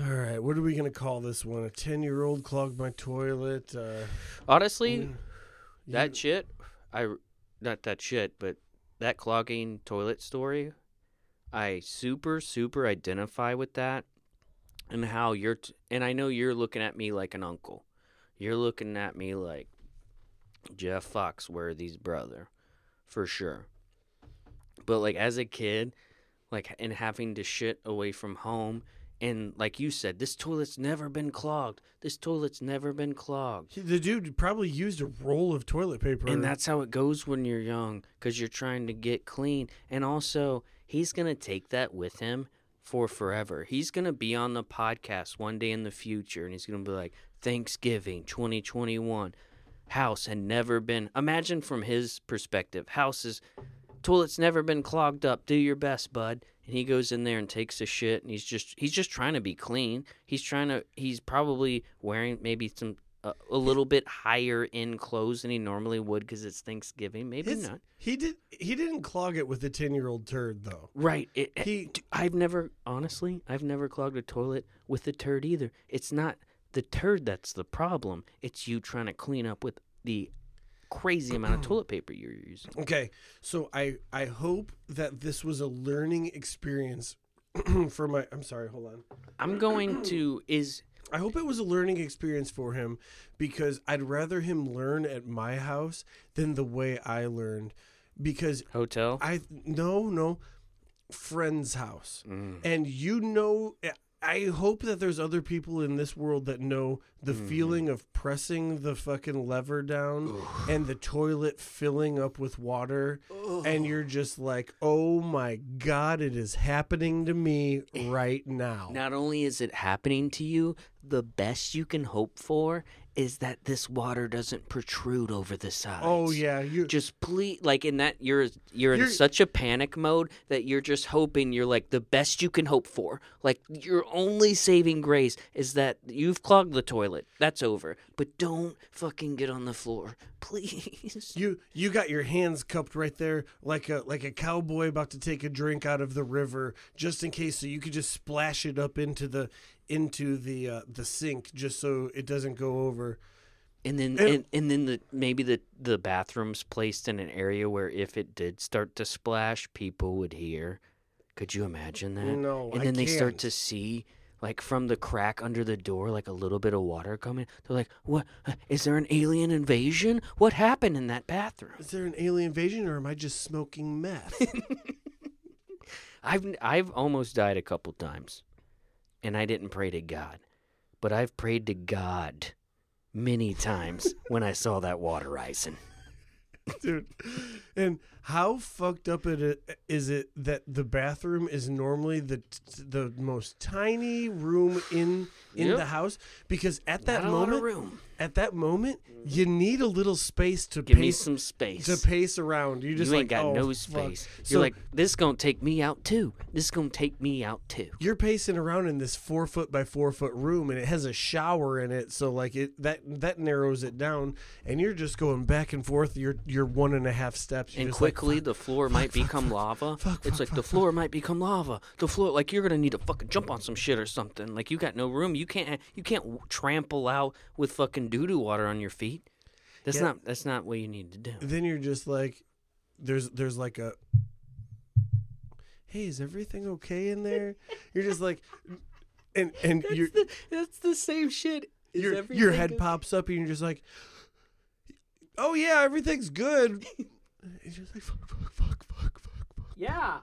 All right. What are we gonna call this one? A ten-year-old clogged my toilet. Uh, Honestly, you- that shit, I not that shit, but that clogging toilet story, I super super identify with that, and how you're, t- and I know you're looking at me like an uncle, you're looking at me like Jeff Foxworthy's brother, for sure. But like as a kid, like and having to shit away from home. And like you said, this toilet's never been clogged. This toilet's never been clogged. The dude probably used a roll of toilet paper. And that's how it goes when you're young because you're trying to get clean. And also, he's going to take that with him for forever. He's going to be on the podcast one day in the future and he's going to be like, Thanksgiving 2021. House had never been, imagine from his perspective, houses, toilet's never been clogged up. Do your best, bud. And he goes in there and takes a shit and he's just, he's just trying to be clean. He's trying to, he's probably wearing maybe some a, a little bit higher in clothes than he normally would because it's Thanksgiving. Maybe His- not. He did. He didn't clog it with a ten-year-old turd though. Right. It, He- I've never, honestly, I've never clogged a toilet with a turd either. It's not the turd that's the problem. It's you trying to clean up with the crazy amount of toilet paper you're using. Okay, so I I hope that this was a learning experience for my. I'm sorry. Hold on. I'm going to is I hope it was a learning experience for him because I'd rather him learn at my house than the way I learned. Because hotel. I no no friend's house, Mm. and you know. I hope that there's other people in this world that know the mm-hmm. feeling of pressing the fucking lever down and the toilet filling up with water, and you're just like, oh my god, it is happening to me right now. Not only is it happening to you, the best you can hope for is that this water doesn't protrude over the oh, sides. oh yeah, you just please like in that you're you're in You're- such a panic mode that you're just hoping you're like the best you can hope for. Like your only saving grace is that you've clogged the toilet. That's over. But don't fucking get on the floor please. You you got your hands cupped right there like a like a cowboy about to take a drink out of the river just in case so you could just splash it up into the into the uh, the sink just so it doesn't go over. and then And- and, and then the maybe the the bathroom's placed in an area where if it did start to splash people would hear. Could you imagine that? No, and I then they start can't. to see like from the crack under the door like a little bit of water coming. They're like what? Is there an alien invasion? What happened in that bathroom? Is there an alien invasion or am I just smoking meth? i've i've almost died a couple times and i didn't pray to god but i've prayed to god many times when i saw that water rising Dude, And how fucked up it is it that the bathroom is normally the the most tiny room in in Yep. the house because at that Not a lot of moment room. At that moment mm-hmm. you need a little space to Give me pace some space. to pace around. You just you like ain't got oh, no space. So You're like, this gonna take me out too. This gonna take me out too. you're pacing around in this four foot by four foot room and it has a shower in it so like it that that narrows it down and you're just going back and forth you're you're one and a half steps You're And just like, quickly, the floor might become lava. fuck, it's fuck, like the fuck, floor might become lava. The floor, like you're gonna need to fucking jump on some shit or something. Like you got no room. You can't. You can't trample out with fucking doo doo water on your feet. That's Yeah. not. That's not what you need to do. then you're just like there's there's like a hey is everything okay in there you're just like and and your the, that's the same shit. Is your, your head okay? pops up and you're just like oh yeah everything's good it's just like fuck fuck fuck fuck fuck fuck Yeah,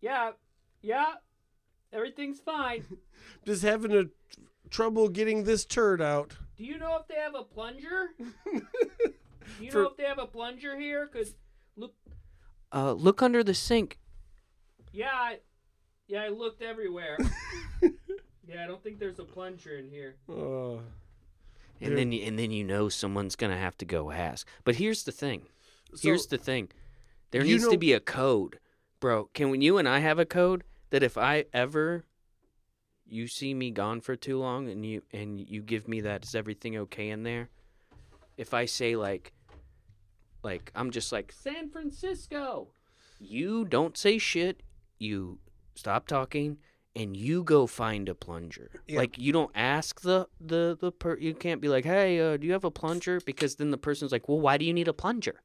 yeah, yeah. Everything's fine. just having a trouble getting this turd out Do you know if they have a plunger? Do you For- know if they have a plunger here? Cause look, Uh, look under the sink. yeah, I, yeah, I looked everywhere. yeah, I don't think there's a plunger in here. oh And Dude. then, you, and then you know someone's gonna have to go ask. But here's the thing. So- here's the thing. There needs know- to be a code, bro. Can you and I have a code that if I ever you see me gone for too long and you and you give me that is everything okay in there? If I say like like I'm just like San Francisco. you don't say shit, you stop talking and you go find a plunger. Yeah. Like you don't ask the the the per you can't be like, "Hey, uh, do you have a plunger?" because then the person's like, "Well, why do you need a plunger?"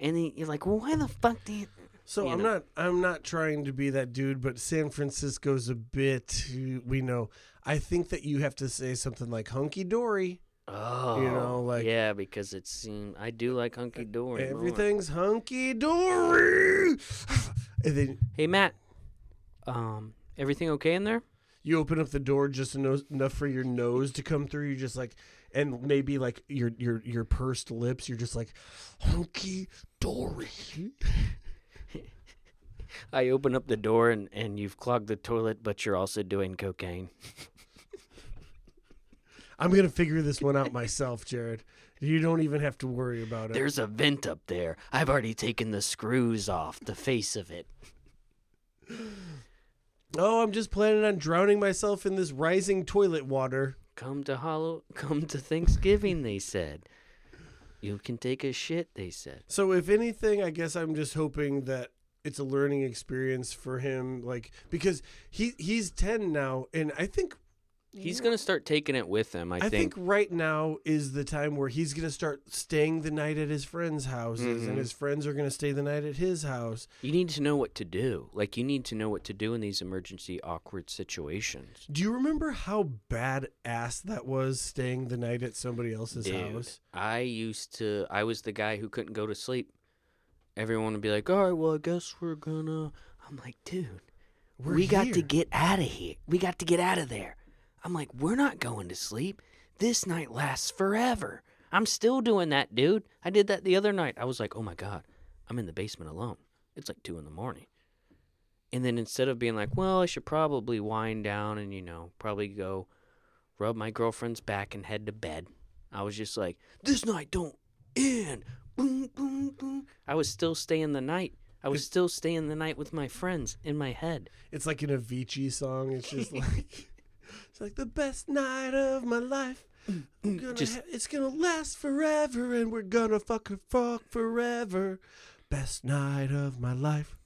And then you're like, "Well, why the fuck do you?" So you I'm know. not I'm not trying to be that dude, but San Francisco's a bit we know. I think that you have to say something like hunky dory. Oh, you know, like- yeah, because it's um, I do like hunky dory. Everything's hunky dory. and then Hey, Matt. Um, everything okay in there? you open up the door just enough for your nose to come through. You're just like and maybe like your your your pursed lips, you're just like hunky dory. I open up the door and and you've clogged the toilet, but you're also doing cocaine. I'm gonna figure this one out myself, Jarrod. You don't even have to worry about it. There's a vent up there. I've already taken the screws off the face of it. oh, I'm just planning on drowning myself in this rising toilet water. Come to Hollow, come to Thanksgiving, they said. You can take a shit, they said. So if anything, I guess I'm just hoping that it's a learning experience for him, like because he he's ten now, and I think He's gonna start taking it with him. I, I, think. think. right now is the time where he's gonna start staying the night at his friends' houses, Mhm. and his friends are gonna stay the night at his house. You need to know what to do. Like you need to know what to do in these emergency awkward situations. Do you remember how badass that was staying the night at somebody else's Dude, house? I used to. I was the guy who couldn't go to sleep. Everyone would be like, "All right, well, I guess we're gonna." I'm like, dude, We're we got to get out of here. We got to get out of there. I'm like, we're not going to sleep. This night lasts forever. I'm still doing that, dude. I did that the other night. I was like, oh my god, I'm in the basement alone. It's like two in the morning. And then instead of being like, well, I should probably wind down and you know probably go rub my girlfriend's back and head to bed, I was just like, this night don't end. Boom, boom, boom. I was still staying the night. I was still staying the night with my friends in my head. It's like an Avicii song. It's just like it's like the best night of my life. Gonna Just- ha- it's gonna last forever, and we're gonna fucking fuck forever. Best night of my life,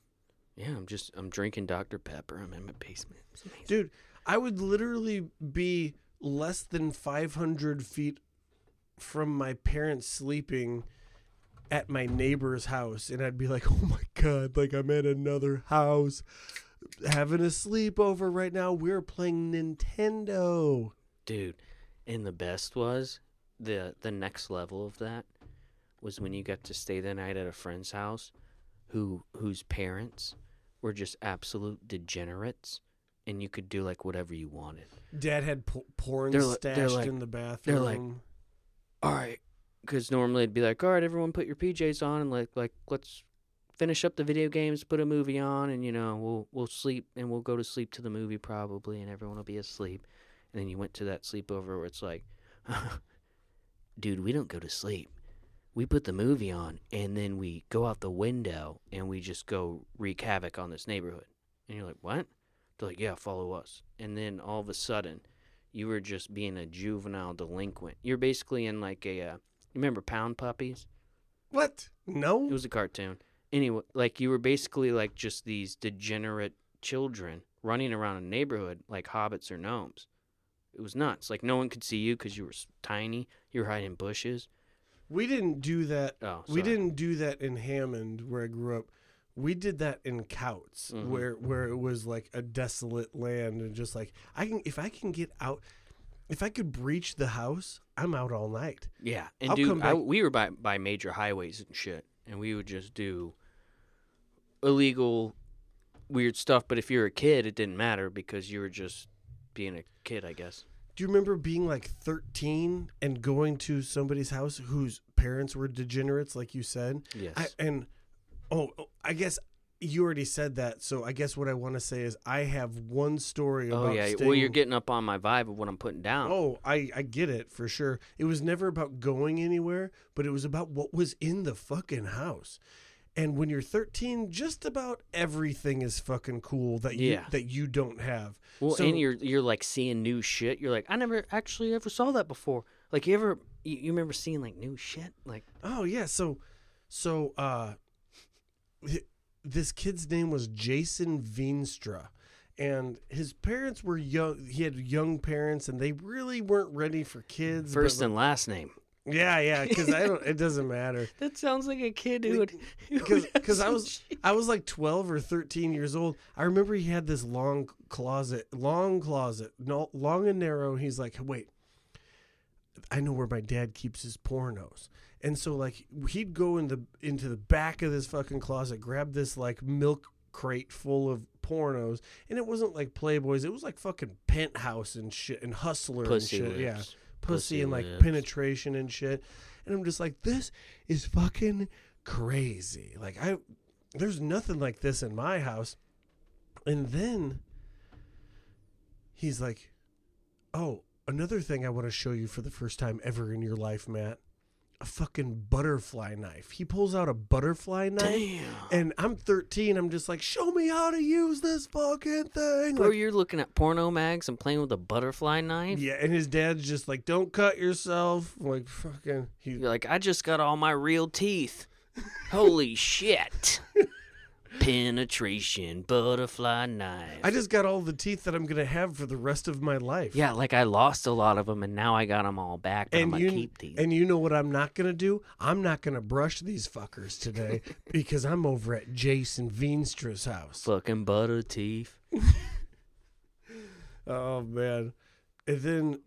Yeah, I'm just I'm drinking Dr Pepper. I'm in my basement. Dude. I would literally be less than 500 feet from my parents sleeping at my neighbor's house, and I'd be like, "Oh my god!" Like I'm at another house, having a sleepover right now. We're playing Nintendo. dude. And the best was the the next level of that was when you got to stay the night at a friend's house, who whose parents were just absolute degenerates, and you could do like whatever you wanted. Dad had po- porn They're li- stashed they're like- in the bathroom. they're like- All right, because normally it'd be like, all right, everyone, put your PJs on and like like let's finish up the video games, put a movie on, and you know we'll we'll sleep and we'll go to sleep to the movie probably, and everyone will be asleep. And then you went to that sleepover where it's like, dude, we don't go to sleep. We put the movie on and then we go out the window and we just go wreak havoc on this neighborhood. And you're like, what? They're like, yeah, follow us. And then all of a sudden, you were just being a juvenile delinquent. You're basically in like a, uh, you remember Pound Puppies? What? No. It was a cartoon. Anyway, like you were basically like just these degenerate children running around a neighborhood like hobbits or gnomes. It was nuts. Like no one could see you because you were tiny. You were hiding in bushes. we didn't do that. Oh, We didn't do that in Hammond, where I grew up. We did that in Couts, Mhm. where where it was like a desolate land, and just like I can, if I can get out, if I could breach the house, I'm out all night. Yeah, and I'll dude, I, we were by by major highways and shit, and we would just do illegal, weird stuff. But if you're a kid, it didn't matter because you were just being a kid, I guess. Do you remember being like 13 and going to somebody's house whose parents were degenerates, like you said? Yes. I, and oh, oh, I guess you already said that. So I guess what I want to say is I have one story oh about. yeah. Staying, Well, you're getting up on my vibe of what I'm putting down. Oh, I I get it for sure. It was never about going anywhere, but it was about what was in the fucking house. And when you're 13, just about everything is fucking cool that you Yeah. that you don't have. Well, So- and you're you're like seeing new shit. You're like, I never actually ever saw that before. Like you ever you, you remember seeing like new shit? Like Oh yeah, so so uh this kid's name was Jason Veenstra and his parents were young he had young parents and they really weren't ready for kids first and last name. yeah yeah cuz I don't it doesn't matter That sounds like a kid who would because because I was I was like 12 or 13 years old. I remember he had this long closet, long closet, no, long and narrow. He's like, "Wait. I know where my dad keeps his pornos." And so like he'd go in the into the back of this fucking closet, grab this like milk crate full of pornos, and it wasn't like Playboys, it was like fucking Penthouse and shit and Hustler pussy and shit. lips. Yeah pussy, Pussy and like lips. penetration and shit. And I'm just like, this is fucking crazy. Like I there's nothing like this in my house. And then he's like, Oh, another thing I want to show you for the first time ever in your life, Matt. A fucking butterfly knife. He pulls out a butterfly knife. Damn. And I'm 13. I'm just like, show me how to use this fucking thing. Bro, Like, you're looking at porno mags and playing with a butterfly knife. yeah, and his dad's just like, don't cut yourself. Like, fucking. He, You're like, I just got all my real teeth. Holy shit. Penetration, butterfly knife. I just got all the teeth that I'm gonna have for the rest of my life. yeah, like I lost a lot of them and now I got them all back, I'm and gonna you keep these. and you know what I'm not gonna do? I'm not gonna brush these fuckers today because I'm over at Jason Veenstra's house. Fucking butter teeth. Oh man! And then,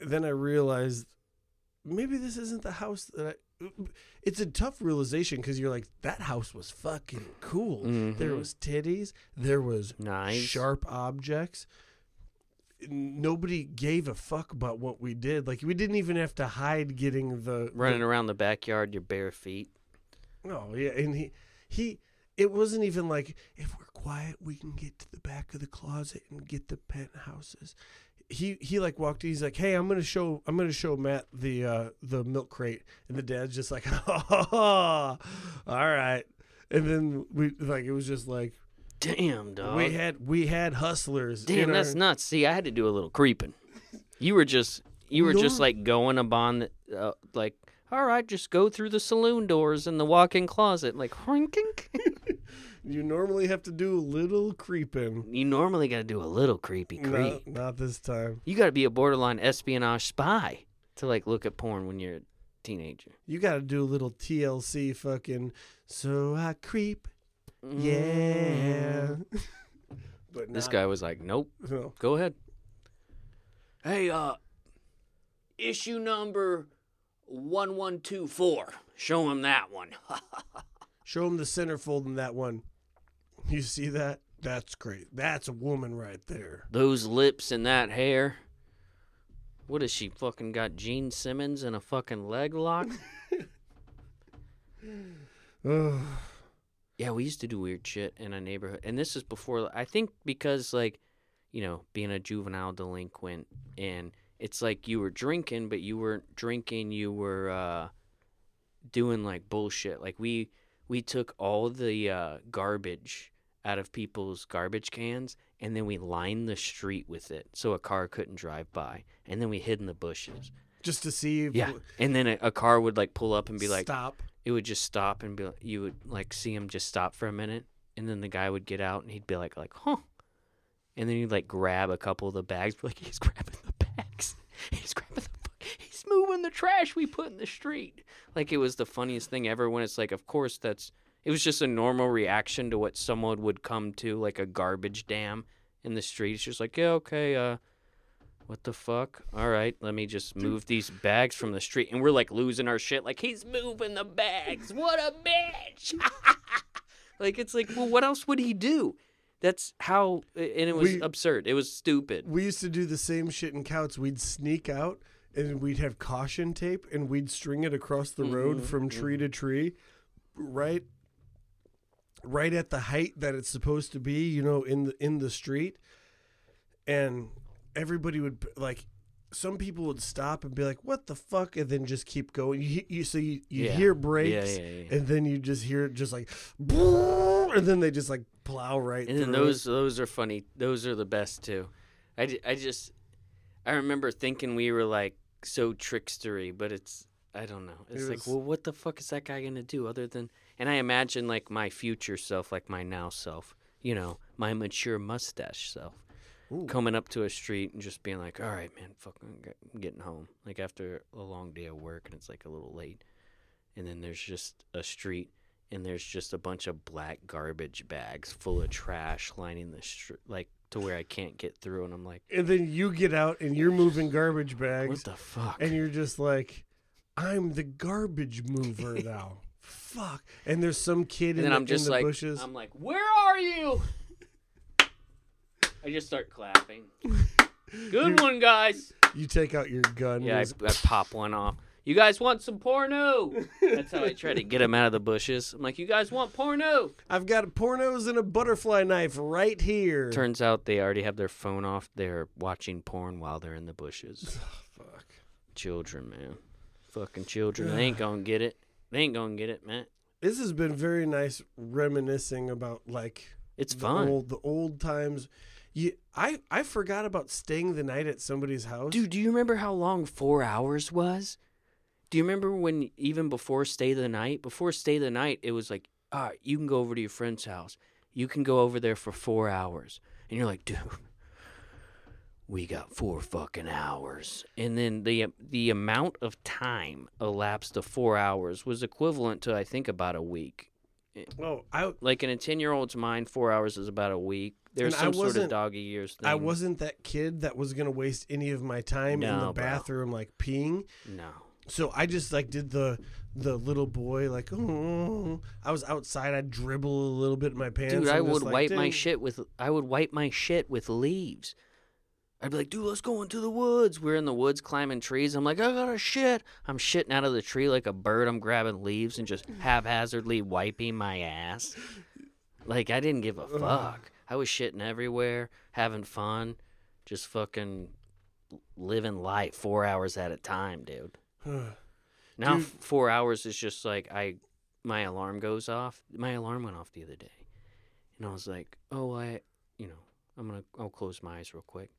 then I realized maybe this isn't the house that I. It's a tough realization because you're like that house was fucking cool. There Mhm. was titties. There was Knives. sharp objects. Nobody gave a fuck about what we did. Like we didn't even have to hide getting the Running the- around the backyard, your bare feet. Oh yeah, and he he. It wasn't even like if we're quiet, we can get to the back of the closet and get the penthouses. He he like walked. in, He's like, hey, I'm gonna show I'm gonna show Matt the uh the milk crate, and the dad's just like, oh, all right. And then we like it was just like Damn, dog. we had we had hustlers. in Damn, our- that's nuts. See, I had to do a little creeping. You were just, you were just like going upon, the, uh, like, all right, just go through the saloon doors and the walk-in closet, like, hoinking. You normally have to do a little creeping. you normally got to do a little creepy creep. No, not this time. You got to be a borderline espionage spy to like look at porn when you're a teenager. You got to do a little TLC fucking. So I creep, yeah. Mm. but This guy was like, nope. no. Go ahead. Hey, uh, issue number one one two four. Show him that one. Show him the centerfold in that one. You see that? That's great. That's a woman right there. Those lips and that hair. What is she fucking got Gene Simmons and a fucking leg lock? Yeah, we used to do weird shit in a neighborhood, and this is before. I think because like, you know, being a juvenile delinquent, and it's like you were drinking, but you weren't drinking. You were uh, doing like bullshit. Like we we took all the uh, garbage out of people's garbage cans, and then we lined the street with it so a car couldn't drive by, and then we hid in the bushes. Just to see if Yeah, and then a, a car would like pull up and be like, stop. it would just stop and be like, you would like see him just stop for a minute and then the guy would get out and he'd be like like huh and then he'd like grab a couple of the bags like he's grabbing the bags he's grabbing the fu- he's moving the trash we put in the street like it was the funniest thing ever when it's like of course that's it was just a normal reaction to what someone would come to like a garbage dam in the street it's just like yeah okay uh what the fuck? All right, let me just move these bags from the street. And we're like losing our shit. Like, he's moving the bags. What a bitch. like, it's like, well, what else would he do? That's how, and it was We- absurd. It was stupid. We used to do the same shit in Couts. We'd sneak out and we'd have caution tape and we'd string it across the road Mhm, from tree to tree, right, right at the height that it's supposed to be. You know, in the in the street, and everybody would like. Some people would stop and be like, "What the fuck," and then just keep going. You, you so you, you Yeah. hear brakes, yeah, yeah. and then you just hear it just like, and then they just like plow right. And through it. those those are funny. Those are the best too. I, I just I remember thinking we were like so trickstery, but it's I don't know. It's It like, was- well, what the fuck is that guy gonna do other than? And I imagine like my future self, like my now self, you know, my mature mustache self, Ooh. coming up to a street and just being like, all right, man, fucking, getting home. Like after a long day of work and it's like a little late, and then there's just a street and there's just a bunch of black garbage bags full of trash lining the street, like to where I can't get through. And I'm like, and then you get out and you're moving garbage bags. what the fuck? and you're just like, I'm the garbage mover now. Fuck. And there's some kid and in, the, I'm just in the like, bushes. I'm like, where are you? I just start clapping. Good one, guys. you take out your gun. Yeah, I, I pop one off. You guys want some porno? That's how I try to get him out of the bushes. I'm like, you guys want porno? I've got pornos and a butterfly knife right here. Turns out they already have their phone off. They're watching porn while they're in the bushes. Oh, fuck. Children, man. Fucking children. They ain't gonna get it. They ain't gonna get it, man. This has been very nice reminiscing about like It's the fun. old the old times. You, I I forgot about staying the night at somebody's house. Dude, do you remember how long four hours was? Do you remember when even before stay the night? Before stay the night, it was like, all right, you can go over to your friend's house. You can go over there for four hours. And you're like, dude, we got four fucking hours. And then the the amount of time elapsed to four hours was equivalent to I think about a week. Well, I Like in a ten year old's mind, four hours is about a week. There's some sort of doggy years thing. I wasn't that kid that was gonna waste any of my time in No, the bro. bathroom like peeing. No. So I just like did the the little boy like oh I was outside I'd dribble a little bit in my pants. Dude, and I would like, wipe my shit with I would wipe my shit with leaves. I'd be like, dude, let's go into the woods. We're in the woods climbing trees. I'm like, I got a shit. I'm shitting out of the tree like a bird. I'm grabbing leaves and just haphazardly wiping my ass. Like I didn't give a fuck. I was shitting everywhere, having fun, just fucking living life four hours at a time, dude. Now Dude. four hours is just like I, my alarm goes off. My alarm went off the other day, and I was like, oh, I, you know, I'm gonna, I'll close my eyes real quick.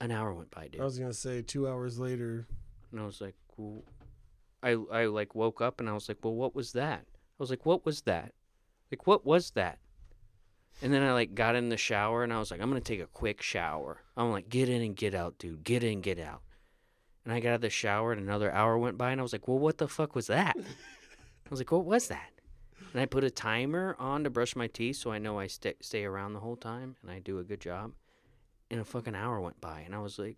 An hour went by, dude, I was gonna say two hours later. and I was like, well, I, I like woke up and I was like, well, what was that? I was like, what was that? Like, what was that? And then I like got in the shower and I was like, I'm gonna take a quick shower. I'm like, get in and get out, dude. Get in, get out. And I got out of the shower and another hour went by and I was like, well, what the fuck was that? I was like, what was that? And I put a timer on to brush my teeth so I know I stay stay around the whole time and I do a good job. And a fucking hour went by and I was like,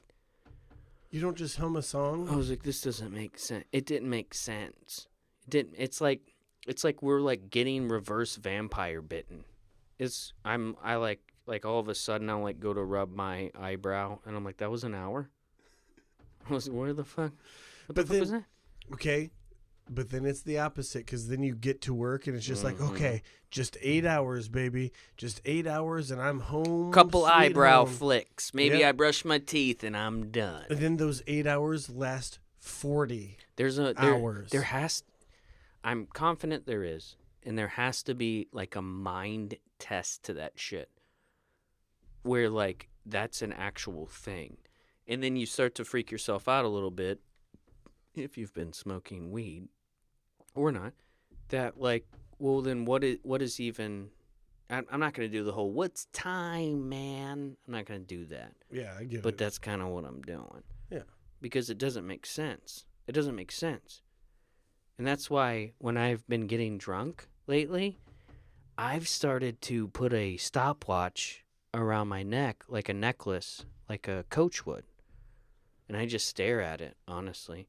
You don't just hum a song. I was like, this doesn't make sense. It didn't make sense. It didn't. It's like, it's like we're like getting reverse vampire bitten. It's I'm I like like all of a sudden I'll like go to rub my eyebrow and I'm like that was an hour. Was where the fuck? What But the fuck was then- that? Okay. But then it's the opposite because then you get to work and it's just like, Mhm. okay, just eight hours, baby. Just eight hours and I'm home. Couple eyebrow home. flicks. Maybe Yep. I brush my teeth and I'm done. And then those eight hours last 40 There's a there, hours. There has. I'm confident there is, and there has to be like a mind test to that shit, where like that's an actual thing, and then you start to freak yourself out a little bit if you've been smoking weed or not. That like, well, then what is what is even? I'm not gonna do the whole "what's time, man." I'm not gonna do that. Yeah, I get it. But it. that's kind of what I'm doing. Yeah. Because it doesn't make sense. It doesn't make sense. And that's why when I've been getting drunk lately, I've started to put a stopwatch around my neck like a necklace, like a coach would. And I just stare at it, honestly.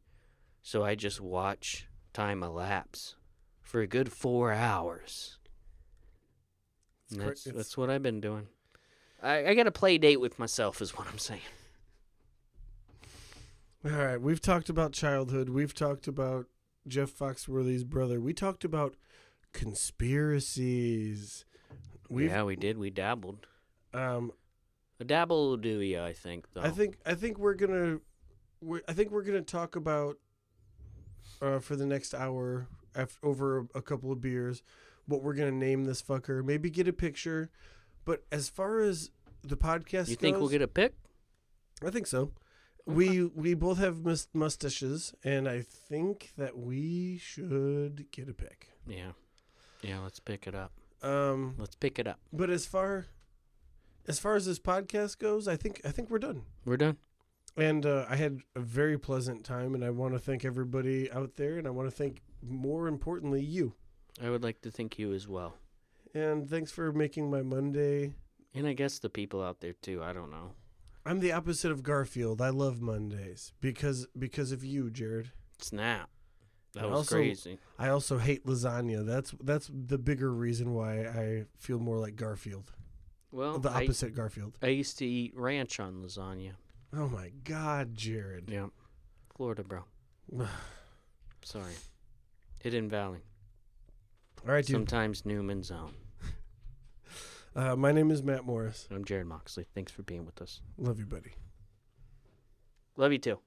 So I just watch time elapse for a good four hours. And that's, that's what I've been doing. I, I got a play date with myself, is what I'm saying. All right, we've talked about childhood. We've talked about Jeff Foxworthy's brother. We talked about conspiracies. We've yeah, we did. We dabbled. um A dabble will do you, I think, though. I think I think we're gonna we're, I think we're gonna talk about uh, for the next hour after, over a couple of beers what we're gonna name this fucker. Maybe get a picture. But as far as the podcast You think we'll get a pick? I think so. We we both have must- mustaches, and I think that we should get a pick. Yeah. Yeah, let's pick it up. Um, Let's pick it up. but as far as far as this podcast goes, I think I think we're done. We're done. And uh, I had a very pleasant time, and I want to thank everybody out there, and I want to thank more importantly you. I would like to thank you as well. And thanks for making my Monday. And I guess the people out there too. I don't know. I'm the opposite of Garfield. I love Mondays because because of you, Jarrod. Snap. That And was also- crazy. I also hate lasagna. That's that's the bigger reason why I feel more like Garfield. Well, the I, opposite Garfield. I used to eat ranch on lasagna. Oh my God, Jarrod. Yeah. Florida, bro. Sorry. Hidden Valley. All right, dude. Sometimes Newman's Own. Uh, my name is Matt Morris. I'm Jarrod Moxley. Thanks for being with us. Love you, buddy. Love you too.